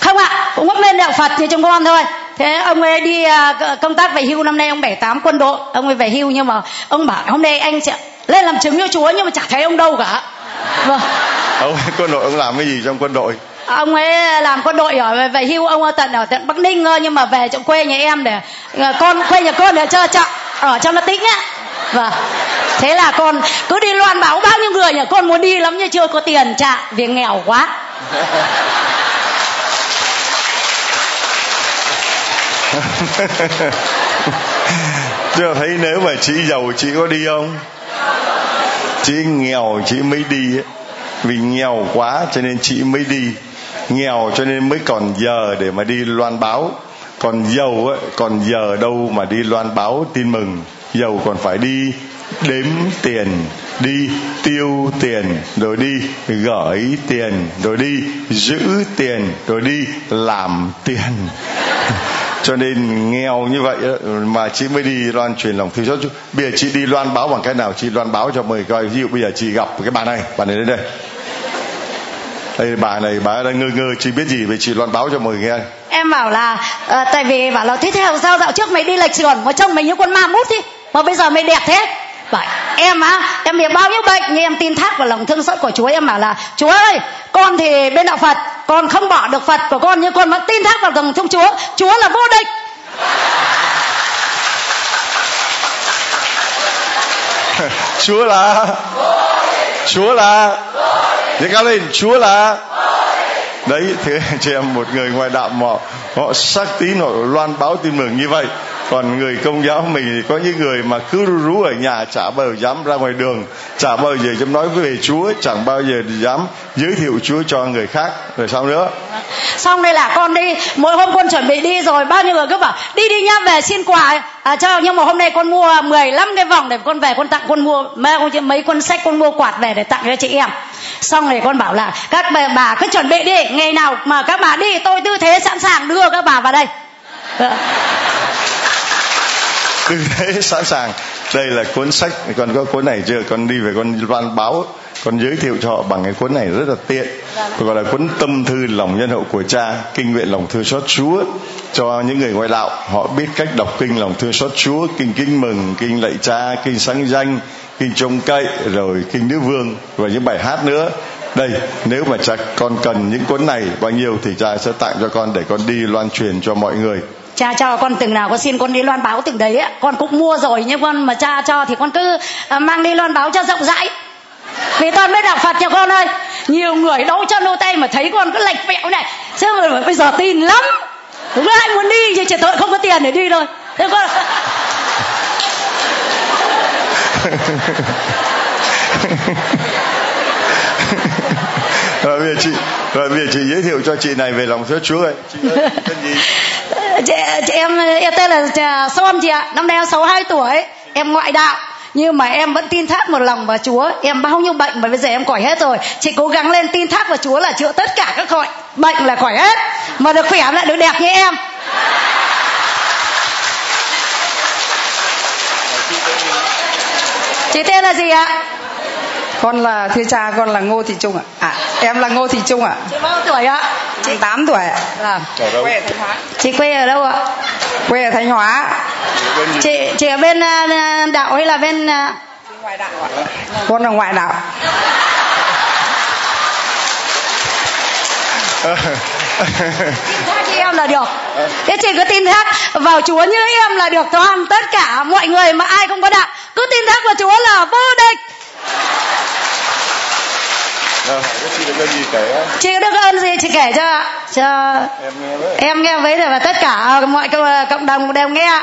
Không ạ à, cũng lên đạo phật như chúng con thôi. Thế ông ấy đi uh, công tác về hưu năm nay ông bảy tám quân đội. Ông ấy về hưu nhưng mà ông bảo hôm nay anh sẽ lên làm chứng cho chúa nhưng mà chả thấy ông đâu cả. Vâng. Ông quân đội ông làm cái gì trong quân đội ông ấy làm quân đội ở về hưu, ông ở tận ở tận bắc ninh nhưng mà về trong quê nhà em để ờ, con, quê nhà con để chơi chậm ở trong nó tính á. Vâng. Thế là con cứ đi loan báo bao nhiêu người nhà con muốn đi lắm nhưng chưa có tiền trả vì nghèo quá. Chưa thấy nếu mà chị giàu chị có đi không? Chị nghèo chị mới đi ấy. vì nghèo quá cho nên chị mới đi nghèo cho nên mới còn giờ để mà đi loan báo. Còn giàu ấy, còn giờ đâu mà đi loan báo tin mừng. Giàu còn phải đi đếm tiền đi tiêu tiền rồi đi gửi tiền rồi đi giữ tiền rồi đi làm tiền. Cho nên nghèo như vậy mà chị mới đi loan truyền lòng thương xót. Bây giờ chị đi loan báo bằng cách nào? Chị loan báo cho mời coi. Ví dụ bây giờ chị gặp cái bà này bà này đến đây đây bà này bà đang ngơ ngơ chị biết gì về chị loan báo cho mọi người nghe em bảo là uh, tại vì bảo là thế theo sao dạo trước mày đi lệch sườn mà trông mày như con ma mút đi mà bây giờ mày đẹp thế. Vậy em á em bị bao nhiêu bệnh nhưng em tin thác vào lòng thương xót của chúa? Em bảo là chúa ơi con thì bên đạo phật con không bỏ được phật của con nhưng con vẫn tin thác vào lòng thương chúa. Chúa là vô địch. Chúa là chúa là Thế cao lên, Chúa là Đấy, thế chị em một người ngoài đạo họ Họ sắc tín, họ loan báo tin mừng như vậy còn người công giáo mình thì có những người mà cứ rú rú ở nhà chả bao giờ dám ra ngoài đường chả bao giờ dám nói về Chúa chẳng bao giờ dám giới thiệu Chúa cho người khác. Rồi sao nữa? Xong đây là con đi mỗi hôm con chuẩn bị đi rồi bao nhiêu người cứ bảo đi đi nhá về xin quà. À, cho nhưng mà hôm nay con mua 15 cái vòng để con về con tặng con mua mấy, mấy cuốn sách con mua quạt về để tặng cho chị em. Xong rồi con bảo là các bà, bà cứ chuẩn bị đi ngày nào mà các bà đi tôi tư thế sẵn sàng đưa các bà vào đây. Dạ tư thế sẵn sàng. Đây là cuốn sách. Con có cuốn này chưa? Con đi về con loan báo, con giới thiệu cho họ bằng cái cuốn này rất là tiện. Gọi là cuốn tâm thư lòng nhân hậu của cha, kinh nguyện lòng thương xót chúa. Cho những người ngoại đạo, họ biết cách đọc kinh lòng thương xót chúa, kinh kính mừng, kinh lạy cha, kinh sáng danh, kinh trông cậy, rồi kinh nữ vương và những bài hát nữa. Đây, nếu mà cha con cần những cuốn này bao nhiêu thì cha sẽ tặng cho con để con đi loan truyền cho mọi người cha cho con từng nào con xin con đi loan báo từng đấy á con cũng mua rồi nhưng con mà cha cho thì con cứ à, mang đi loan báo cho rộng rãi. Vì con mới đạo phật cho con ơi nhiều người đấu chân đôi tay mà thấy con cứ lệch vẹo này. Chứ mà bây giờ tin lắm. Đúng ai muốn đi thì chỉ tội không có tiền để đi thôi. Thế con rồi bây giờ chị rồi bây giờ chị giới thiệu cho chị này về lòng thương Chúa ơi chị ơi tên gì chị, chị em em tên là Son chị ạ. Năm nay em 62 tuổi. Em ngoại đạo. Nhưng mà em vẫn tin thác một lòng vào Chúa. Em bao nhiêu bệnh mà bây giờ em khỏi hết rồi. Chị cố gắng lên tin thác vào Chúa là chữa tất cả các khỏi bệnh là khỏi hết. Mà được khỏe lại được đẹp như em. Chị tên là gì ạ? Con là thưa cha con là ngô thị trung ạ. À, em là ngô thị trung ạ. Chị bao tuổi ạ? Chị tám tuổi ạ. À. quê ở thanh hóa. Chị quê ở đâu ạ? Quê ở thanh hóa. Chị chị ở bên uh, đạo hay là bên uh... ngoại đạo ạ. Con là ngoại đạo. Chị em là được. Thế chị cứ tin thác vào chúa như em là được toàn tất cả mọi người mà ai không có đạo cứ tin thác vào chúa là vô địch chị kể Chị được ơn gì chị kể cho. Cho em nghe với. em nghe với và tất cả mọi cộng đồng đều nghe.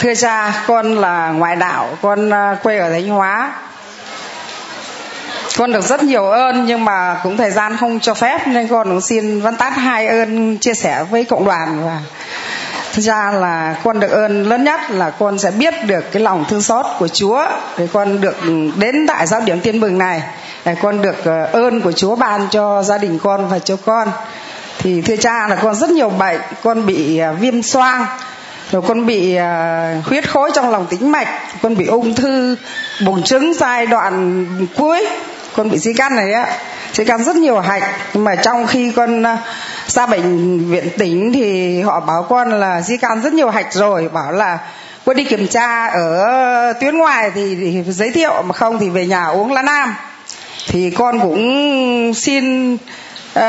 Thưa cha con là ngoại đạo con à, quê ở thanh hóa. Con được rất nhiều ơn nhưng mà cũng thời gian không cho phép nên con cũng xin văn tát hai ơn chia sẻ với cộng đoàn và thực ra là con được ơn lớn nhất là con sẽ biết được cái lòng thương xót của Chúa. Để con được đến tại giáo điểm tiên mừng này, để con được ờ, ơn của Chúa ban cho gia đình con và cho con. Thì thưa cha là con rất nhiều bệnh, con bị ờ, viêm xoang, rồi con bị ờ, huyết khối trong lòng tĩnh mạch, con bị ung thư buồng trứng giai đoạn cuối con bị di căn này á di căn rất nhiều hạch. Nhưng mà trong khi con à, ra bệnh viện tỉnh thì họ bảo con là di căn rất nhiều hạch rồi bảo là con đi kiểm tra ở tuyến ngoài thì, thì giới thiệu mà không thì về nhà uống lá nam. Thì con cũng xin uh,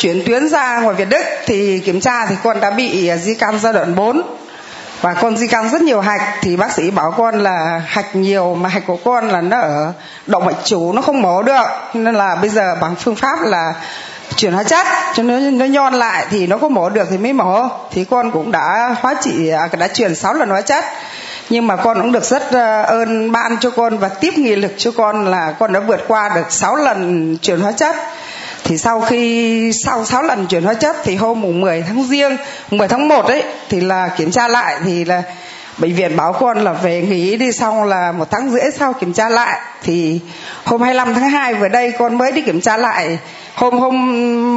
chuyển tuyến ra ngoài Việt Đức. Thì kiểm tra thì con đã bị à, di căn giai đoạn 4 và con di căn rất nhiều hạch, thì bác sĩ bảo con là hạch nhiều mà hạch của con là nó ở động mạch chủ, nó không mổ được. Nên là bây giờ bằng phương pháp là chuyển hóa chất, cho nó nó nhon lại thì nó có mổ được thì mới mổ thì con cũng đã hóa trị à, đã chuyển 6 lần hóa chất. Nhưng mà con cũng được rất ờ, ơn ban cho con và tiếp nghị lực cho con là con đã vượt qua được 6 lần chuyển hóa chất thì sau khi, sau 6 lần chuyển hóa chất thì hôm mùng 10 tháng riêng 10 tháng 1 ấy, thì là kiểm tra lại, thì là bệnh viện báo con là về nghỉ đi xong là một tháng rưỡi sau kiểm tra lại. Thì hôm 25 tháng 2 vừa đây con mới đi kiểm tra lại. Hôm hôm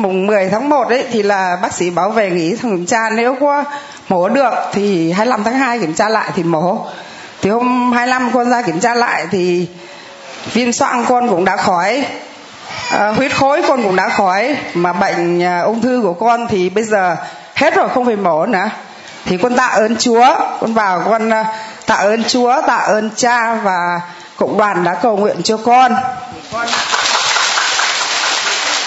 mùng 10 tháng 1 ấy, thì là bác sĩ báo về nghỉ xong kiểm tra. Nếu có mổ được thì 25 tháng 2 kiểm tra lại thì mổ. Thì hôm 25 con ra kiểm tra lại thì viêm xoang con cũng đã khỏi à, huyết khối con cũng đã khỏi mà bệnh à, ung thư của con thì bây giờ hết rồi không phải mổ nữa. Thì con tạ ơn Chúa con vào con à, tạ ơn Chúa tạ ơn cha và cộng đoàn đã cầu nguyện cho con. Con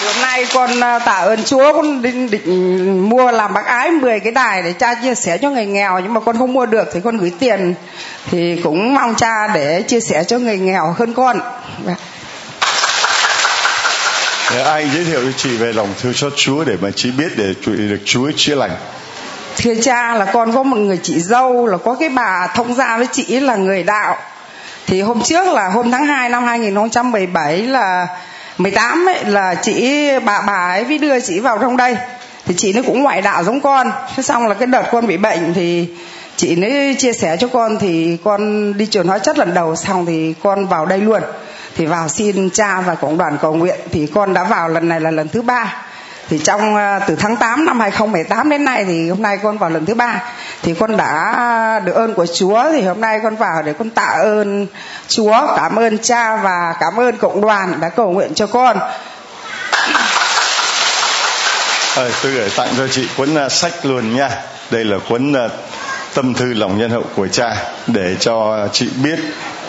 hôm nay con à, tạ ơn Chúa con định, định mua làm bác ái 10 cái đài để cha chia sẻ cho người nghèo nhưng mà con không mua được thì con gửi tiền. Thì cũng mong cha để chia sẻ cho người nghèo hơn con ai giới thiệu cho chị về lòng thương xót Chúa để mà chị biết để chị được Chúa chữa lành. Thưa cha là con có một người chị dâu, là có cái bà thông gia với chị là người đạo. Thì hôm trước là hôm tháng 2 năm 2017 là 18 ấy, là chị bà bà ấy mới đưa chị vào trong đây. Thì chị nó cũng ngoại đạo giống con. Thế xong là cái đợt con bị bệnh thì chị nó chia sẻ cho con thì con đi trường hóa chất lần đầu, xong thì con vào đây luôn thì vào xin cha và cộng đoàn cầu nguyện. Thì con đã vào lần này là lần thứ ba. Thì trong ờ, từ tháng 8 năm 2018 đến nay thì hôm nay con vào lần thứ ba. Thì con đã được ơn của Chúa. Thì hôm nay con vào để con tạ ơn Chúa cảm ơn cha và cảm ơn cộng đoàn đã cầu nguyện cho con. À, tôi gửi tặng cho chị cuốn uh, sách luôn nha. Đây là cuốn uh, tâm thư lòng nhân hậu của cha để cho chị biết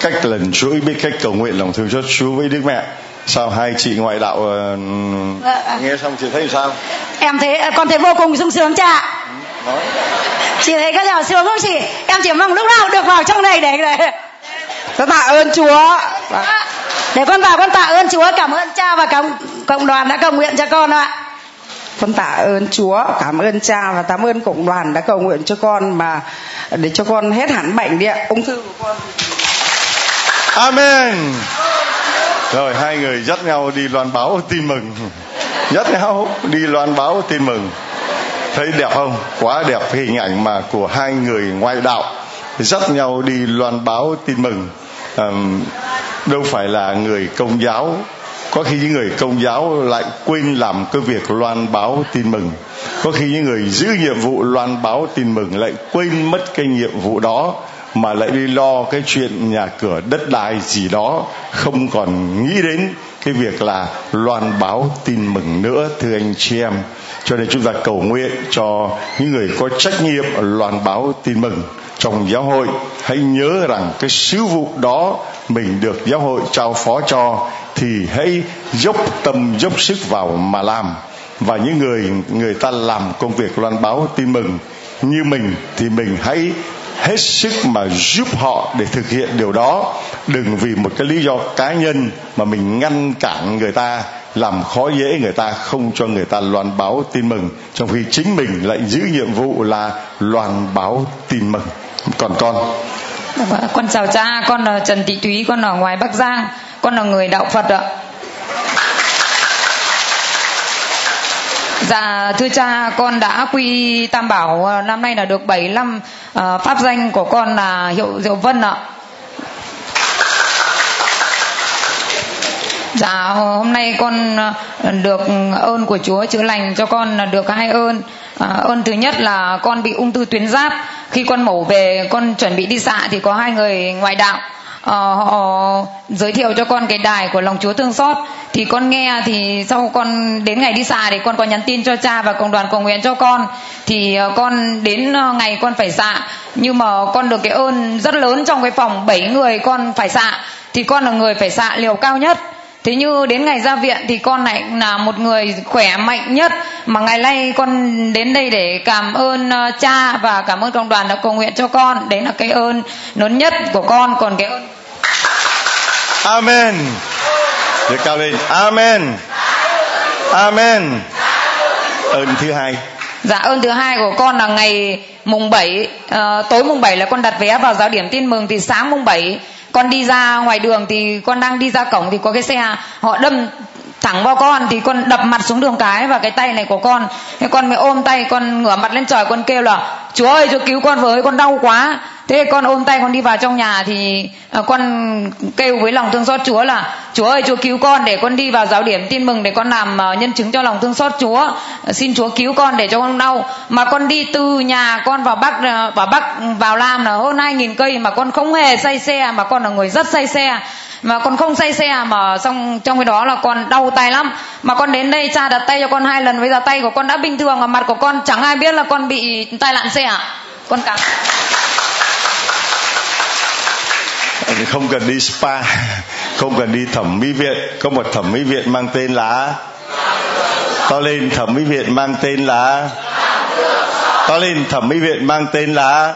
cách lần chuỗi biết cách cầu nguyện lòng thương xót Chúa với Đức Mẹ. Sao hai chị ngoại đạo uh, nghe xong chị thấy sao? Em thấy con thấy vô cùng sung sướng cha Nói. chị thấy có nào sướng không chị? Em chỉ mong lúc nào được vào trong này để để con tạ ơn chúa. Để con vào con tạ ơn chúa. Cảm ơn cha và cộng cộng đoàn đã cầu nguyện cho con ạ. Con tạ ơn Chúa, cảm ơn cha và cảm ơn cộng đoàn đã cầu nguyện cho con mà để cho con hết hẳn bệnh đi ạ, ung thư của con. Amen. Rồi hai người dắt nhau đi loan báo tin mừng. Dắt nhau đi loan báo tin mừng. Thấy đẹp không? Quá đẹp cái hình ảnh mà của hai người ngoại đạo dắt nhau đi loan báo tin mừng. À, đâu phải là người công giáo có khi những người công giáo lại quên làm cái việc loan báo tin mừng có khi những người giữ nhiệm vụ loan báo tin mừng lại quên mất cái nhiệm vụ đó mà lại đi lo cái chuyện nhà cửa đất đai gì đó, không còn nghĩ đến cái việc là loan báo tin mừng nữa, thưa anh chị em. Cho nên chúng ta cầu nguyện cho những người có trách nhiệm loan báo tin mừng trong giáo hội. Hãy nhớ rằng cái sứ vụ đó mình được giáo hội trao phó cho, thì hãy dốc tâm, dốc sức vào mà làm. Và những người người ta làm công việc loan báo tin mừng như mình, thì mình hãy hết sức mà giúp họ để thực hiện điều đó. Đừng vì một cái lý do cá nhân mà mình ngăn cản người ta, làm khó dễ người ta, không cho người ta loan báo tin mừng, trong khi chính mình lại giữ nhiệm vụ là loan báo tin mừng. Còn con. Dạ vâng con chào cha, con là trần thị thúy, con ở ngoài bắc giang, con là người đạo phật ạ. Dạ thưa cha con đã quy tam bảo ờ, năm nay là được 75 uh, ờ, pháp danh của con là hiệu diệu vân ạ. Dạ hôm nay con ờ, được ơn của Chúa chữa lành cho con là được hai ơn. À, ơn thứ nhất là con bị ung thư tuyến giáp. Khi con mổ về con chuẩn bị đi xạ thì có hai người ngoại đạo uh, họ giới thiệu cho con cái đài của lòng Chúa thương xót. Thì con nghe thì sau con đến ngày đi xạ thì con có nhắn tin cho cha và cộng đoàn cầu nguyện cho con. Thì uh, con đến uh, ngày con phải xạ. Nhưng mà con được cái ơn rất lớn trong cái phòng 7 người con phải xạ. Thì con là người phải xạ liều cao nhất thế như đến ngày ra viện thì con lại là một người khỏe mạnh nhất mà ngày nay con đến đây để cảm ơn uh, cha và cảm ơn cộng đoàn đã cầu nguyện cho con đấy là cái ơn lớn nhất của con còn cái ơn Amen. Để cao lên. Amen. Amen. Ơn thứ hai. Dạ ơn thứ hai của con là ngày mùng 7 uh, ờ, tối mùng 7 là con đặt vé vào giáo điểm tin mừng thì sáng mùng 7 con đi ra ngoài đường thì con đang đi ra cổng thì có cái xe họ đâm thẳng vào con thì con đập mặt xuống đường cái và cái tay này của con. Thế con mới ôm tay, con ngửa mặt lên trời, con kêu là, chúa ơi, chúa cứu con với, con đau quá thế con ôm tay con đi vào trong nhà thì à, con kêu với lòng thương xót, chúa là, chúa ơi, chúa cứu con để con đi vào giáo điểm tin mừng để con làm à, nhân chứng cho lòng thương xót chúa. Xin chúa cứu con để cho con đau. Mà con đi từ nhà con vào bắc à, vào bắc, vào lam là hơn hai nghìn cây mà con không hề say xe, mà con là người rất say xe. Mà con không say xe mà xong, trong cái đó là con đau tay lắm. Mà con đến đây, cha đặt tay cho con hai lần bây giờ tay của con đã bình thường, mà mặt của con chẳng ai biết là con bị tai nạn xe à con cảm không cần đi spa, không cần đi thẩm mỹ viện. Có một thẩm mỹ viện mang tên là to lên thẩm mỹ viện mang tên là to lên thẩm mỹ viện mang tên là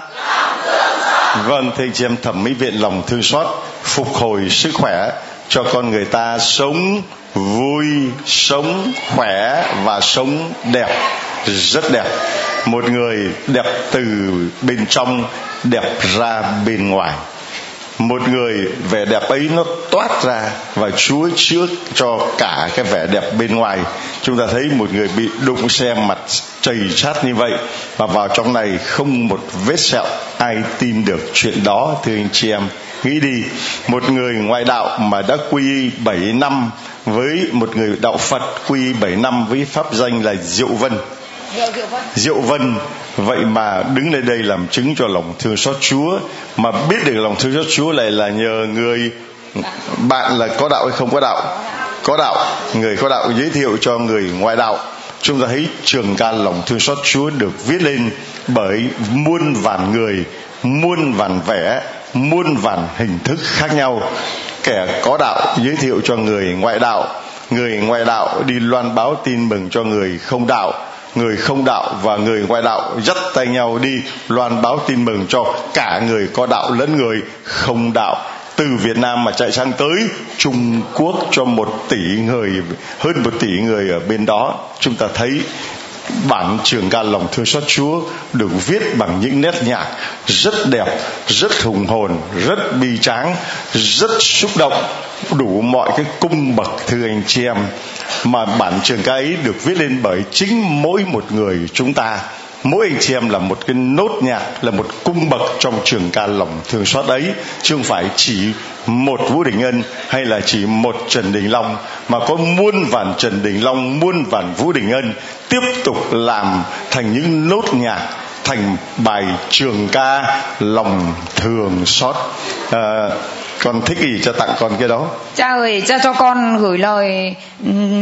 vâng thưa chị em, thẩm mỹ viện lòng thương xót phục hồi sức khỏe cho con người ta sống vui, sống khỏe và sống đẹp, rất đẹp. Một người đẹp từ bên trong, đẹp ra bên ngoài một người vẻ đẹp ấy nó toát ra và Chúa chữa cho cả cái vẻ đẹp bên ngoài. Chúng ta thấy một người bị đụng xe mặt chầy chát như vậy và vào trong này không một vết sẹo ai tin được chuyện đó, thưa anh chị em. Nghĩ đi, một người ngoại đạo mà đã quy 7 năm với một người đạo Phật quy 7 năm với pháp danh là Diệu Vân. Diệu Vân. Vậy mà đứng lên đây làm chứng cho lòng thương xót Chúa, mà biết được lòng thương xót Chúa lại là nhờ người bạn là có đạo hay không có đạo? Có đạo. Người có đạo giới thiệu cho người ngoại đạo. Chúng ta thấy trường ca lòng thương xót Chúa được viết lên bởi muôn vàn người, muôn vàn vẻ, muôn vàn hình thức khác nhau. Kẻ có đạo giới thiệu cho người ngoại đạo. Người ngoại đạo đi loan báo tin mừng cho người không đạo người không đạo và người ngoại đạo dắt tay nhau đi loan báo tin mừng cho cả người có đạo lẫn người không đạo. Từ Việt Nam mà chạy sang tới Trung Quốc cho một tỷ người hơn một tỷ người ở bên đó. Chúng ta thấy bản trường ca lòng thương xót Chúa được viết bằng những nét nhạc rất đẹp, rất hùng hồn, rất bi tráng, rất xúc động, đủ mọi cái cung bậc thưa anh chị em mà bản trường ca ấy được viết lên bởi chính mỗi một người chúng ta. Mỗi anh chị em là một cái nốt nhạc là một cung bậc trong trường ca lòng thương xót ấy chứ không phải chỉ một vũ đình ân hay là chỉ một trần đình long mà có muôn vàn trần đình long muôn vàn vũ đình ân tiếp tục làm thành những nốt nhạc thành bài trường ca lòng thường xót. À, con thích gì cho tặng con cái đó. Cha ơi cha cho con gửi lời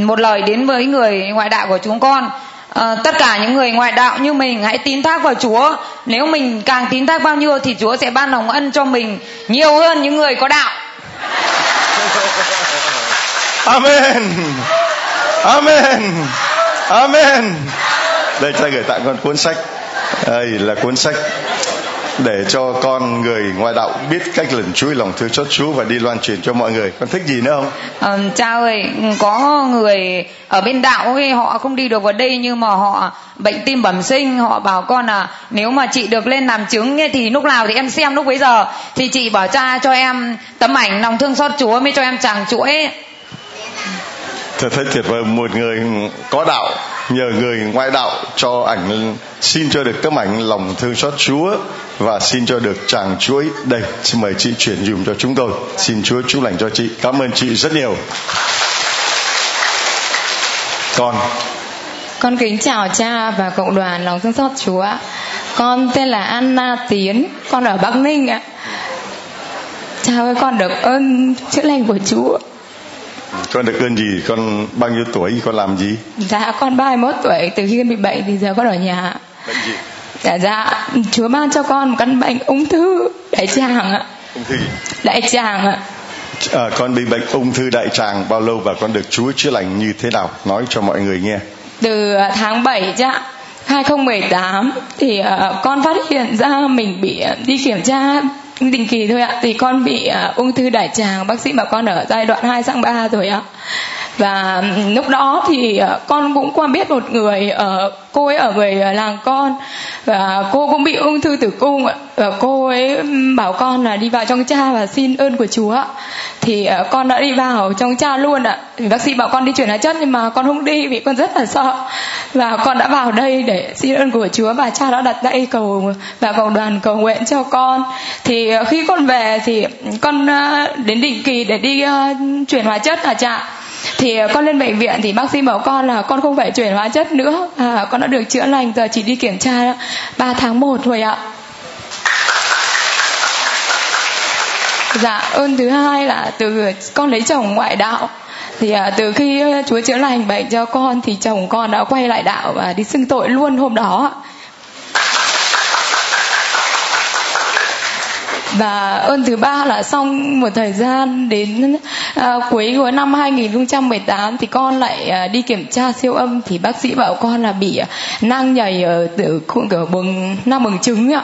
một lời đến với người ngoại đạo của chúng con. À, tất cả những người ngoại đạo như mình hãy tín thác vào Chúa. Nếu mình càng tín thác bao nhiêu thì Chúa sẽ ban lòng ân cho mình nhiều hơn những người có đạo. Amen. Amen. Amen. Đây cha gửi tặng con cuốn sách. Đây là cuốn sách để cho con người ngoại đạo biết cách lần chuỗi lòng thương xót Chúa và đi loan truyền cho mọi người. Con thích gì nữa không? Ừ, cha ơi, có người ở bên đạo ấy, họ không đi được vào đây nhưng mà họ bệnh tim bẩm sinh, họ bảo con là nếu mà chị được lên làm chứng thì lúc nào thì em xem lúc bấy giờ thì chị bảo cha cho em tấm ảnh lòng thương xót Chúa mới cho em chàng chuỗi. Thật thật tuyệt vời, một người có đạo nhờ người ngoại đạo cho ảnh xin cho được tấm ảnh lòng thương xót Chúa và xin cho được chàng chuỗi đây, xin mời chị chuyển dùm cho chúng tôi. Xin Chúa chúc lành cho chị. Cảm ơn chị rất nhiều. Con. Con kính chào cha và cộng đoàn lòng thương xót Chúa con tên là Anna Tiến, con ở Bắc Ninh ạ. Cha ơi, con được ơn chữa lành của Chúa con được ơn gì? Con bao nhiêu tuổi? Con làm gì? Dạ con 31 tuổi. Từ khi bị bệnh thì giờ con ở nhà. Bệnh gì? Dạ dạ. Chúa ban cho con một căn bệnh ung thư đại tràng ạ. Ung thư đại tràng ạ. À, con bị bệnh ung thư đại tràng bao lâu và con được chúa chữa lành như thế nào? Nói cho mọi người nghe. Từ à, tháng 7 chứ ạ. 2018 thì uh, con phát hiện ra mình bị đi kiểm tra định kỳ thôi ạ. Thì con bị uh, ung thư đại tràng bác sĩ bảo con ở giai đoạn 2 sang 3 rồi ạ và lúc đó thì ờ, con cũng qua biết một người ở cô ấy ở người ờ, làng con. Và cô cũng bị ung thư tử cung và cô ấy bảo con là đi vào trong cha và xin ơn của chúa thì con đã đi vào trong cha luôn ạ. Thì bác sĩ bảo con đi chuyển hóa chất nhưng mà con không đi vì con rất là sợ. Và con đã vào đây để xin ơn của chúa và cha đã đặt tay cầu và cầu đoàn cầu nguyện cho con. Thì khi con về thì con đến định kỳ để đi chuyển hóa chất là cha? Thì ờ, con lên bệnh viện thì bác sĩ bảo con là con không phải chuyển hóa chất nữa. À, con đã được chữa lành giờ chỉ đi kiểm tra 3 tháng 1 thôi ạ. Dạ ơn thứ hai là từ con lấy chồng ngoại đạo. Thì à, từ khi ờ, chúa chữa lành bệnh cho con thì chồng con đã quay lại đạo và đi xưng tội luôn hôm đó và ơn thứ ba là xong một thời gian đến à, cuối của năm 2018 thì con lại à, đi kiểm tra siêu âm thì bác sĩ bảo con là bị à, nang nhầy ở tử khu cửa buồng nang buồng trứng ạ.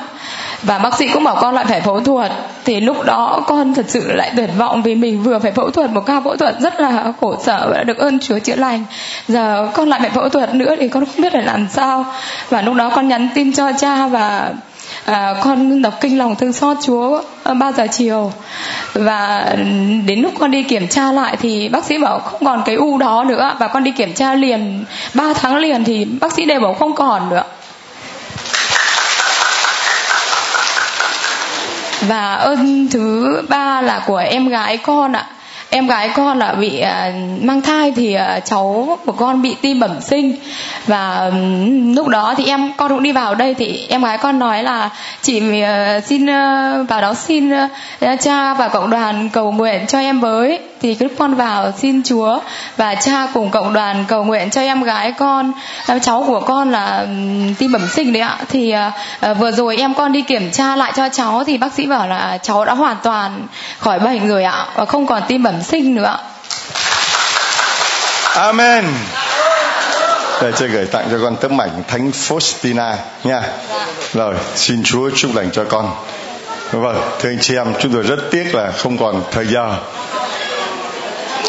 Và bác sĩ cũng bảo con lại phải phẫu thuật. Thì lúc đó con thật sự lại tuyệt vọng vì mình vừa phải phẫu thuật một ca phẫu thuật rất là khổ sở và đã được ơn Chúa chữa lành. Giờ con lại phải phẫu thuật nữa thì con không biết phải làm sao. Và lúc đó con nhắn tin cho cha và à, con đọc kinh lòng thương xót Chúa ờ, 3 giờ chiều. Và đến lúc con đi kiểm tra lại thì bác sĩ bảo không còn cái u đó nữa. Và con đi kiểm tra liền 3 tháng liền thì bác sĩ đều bảo không còn nữa. Và ơn thứ ba là của em gái con ạ em gái con là bị uh, mang thai thì uh, cháu của con bị tim bẩm sinh. Và um, lúc đó thì em con cũng đi vào đây thì em gái con nói là chị uh, xin uh, vào đó xin uh, cha và cộng đoàn cầu nguyện cho em với. Thì lúc con vào xin Chúa và cha cùng cộng đoàn cầu nguyện cho em gái con cháu của con là um, tim bẩm sinh đấy ạ. Thì uh, vừa rồi em con đi kiểm tra lại cho cháu thì bác sĩ bảo là cháu đã hoàn toàn khỏi bệnh rồi ạ và không còn tim bẩm sinh nữa Amen để tôi gửi tặng cho con tấm ảnh Thánh Faustina nha. Rồi, xin Chúa chúc lành cho con. Vâng, thưa anh chị em, chúng tôi rất tiếc là không còn thời giờ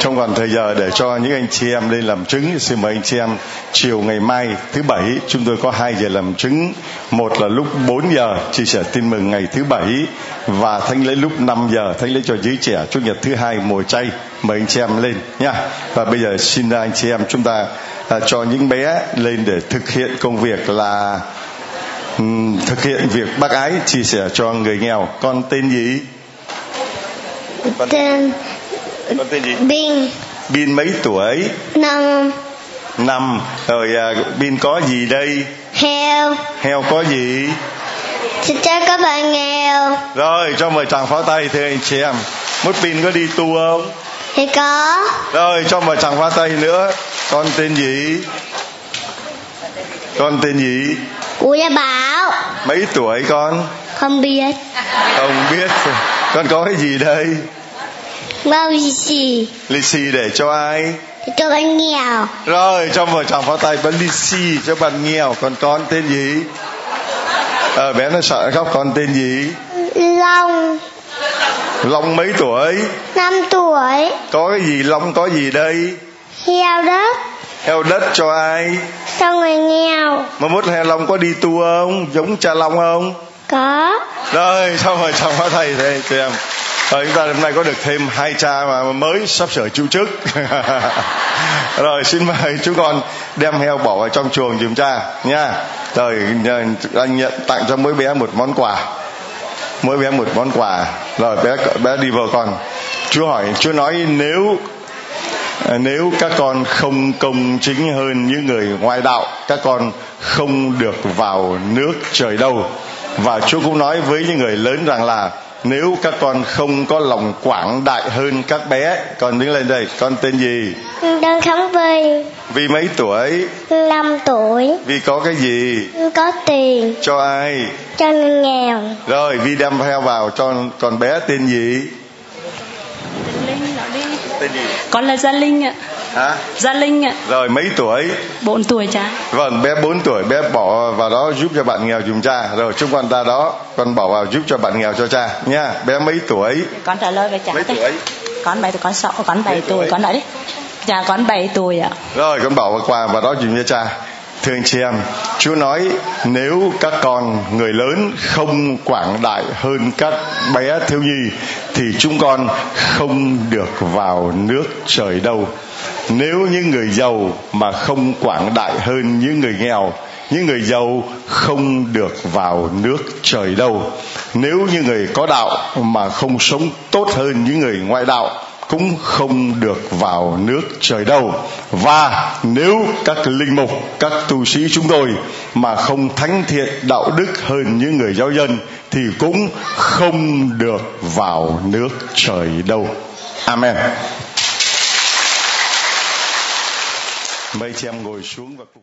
trong còn thời giờ để cho những anh chị em lên làm chứng xin mời anh chị em chiều ngày mai thứ bảy chúng tôi có hai giờ làm chứng. Một là lúc 4 giờ chia sẻ tin mừng ngày thứ bảy và thánh lễ lúc 5 giờ thánh lễ cho giới trẻ chủ nhật thứ hai mùa chay. Mời anh chị em lên nha và bây giờ xin anh chị em chúng ta à, cho những bé lên để thực hiện công việc là um, thực hiện việc bác ái chia sẻ cho người nghèo. Con tên gì? Con tên con tên gì? Bin. Bin mấy tuổi? Năm. Năm. Rồi à, Bin có gì đây? Heo. Heo có gì? Xin chào các bạn nghèo. Rồi cho mời chàng pháo tay thưa anh chị em. Mút Bin có đi tu không? Thì có. Rồi cho mời chàng pháo tay nữa. Con tên gì? Con tên gì? Ủa Gia Bảo. Mấy tuổi con? Không biết. Không biết. Con có cái gì đây Bao lì xì. Lì xì để cho ai? Cho bạn nghèo. Rồi cho mời chàng pháo tay bánh lì xì cho bạn nghèo. Còn con tên gì? Ờ bé nó sợ khóc con tên gì? Long. Long mấy tuổi? Năm tuổi. Có cái gì long có gì đây? Heo đất. Heo đất cho ai? Cho người nghèo. Mà mốt heo long có đi tu không? Giống cha long không? Có. Rồi xong rồi chào pháo thầy thầy chị em rồi chúng ta hôm nay có được thêm hai cha mà mới sắp sửa chủ chức. Rồi, xin mời chú con đem heo bỏ vào trong chuồng giùm cha, nha. Rồi anh nhận tặng cho mỗi bé một món quà. Mỗi bé một món quà. Rồi, bé bé đi vào con. Chúa hỏi chúa nói nếu nếu các con không công chính hơn những người ngoại đạo, các con không được vào nước trời đâu. Và chúa cũng nói với những người lớn rằng là nếu các con không có lòng quảng đại hơn các bé con đứng lên đây con tên gì? Đơn Khánh Vi vì mấy tuổi? 5 tuổi. Vì có cái gì? Có tiền. Cho ai? Cho người nghèo. Rồi vì đem theo vào cho con bé tên gì? Tên gì? Con là gia linh ạ hả? Gia linh ạ. Rồi mấy tuổi? 4 tuổi cha. Vâng bé 4 tuổi bé bỏ vào đó giúp cho bạn nghèo dùm cha. Rồi chúng con ta đó con bỏ vào giúp cho bạn nghèo cho cha nha. Bé mấy tuổi? Con trả lời về cha mấy tuổi? Con bảy con sáu con bảy tuổi. con nói đi. Dạ con 7 tuổi ạ. Rồi con bỏ vào quà vào đó dùm cho cha. Thưa anh chị em chúa nói nếu các con người lớn không quảng đại hơn các bé thiếu nhi thì chúng con không được vào nước trời đâu nếu những người giàu mà không quảng đại hơn những người nghèo, những người giàu không được vào nước trời đâu. Nếu như người có đạo mà không sống tốt hơn những người ngoại đạo, cũng không được vào nước trời đâu. Và nếu các linh mục, các tu sĩ chúng tôi mà không thánh thiện đạo đức hơn những người giáo dân, thì cũng không được vào nước trời đâu. Amen. Mời chị em ngồi xuống và cùng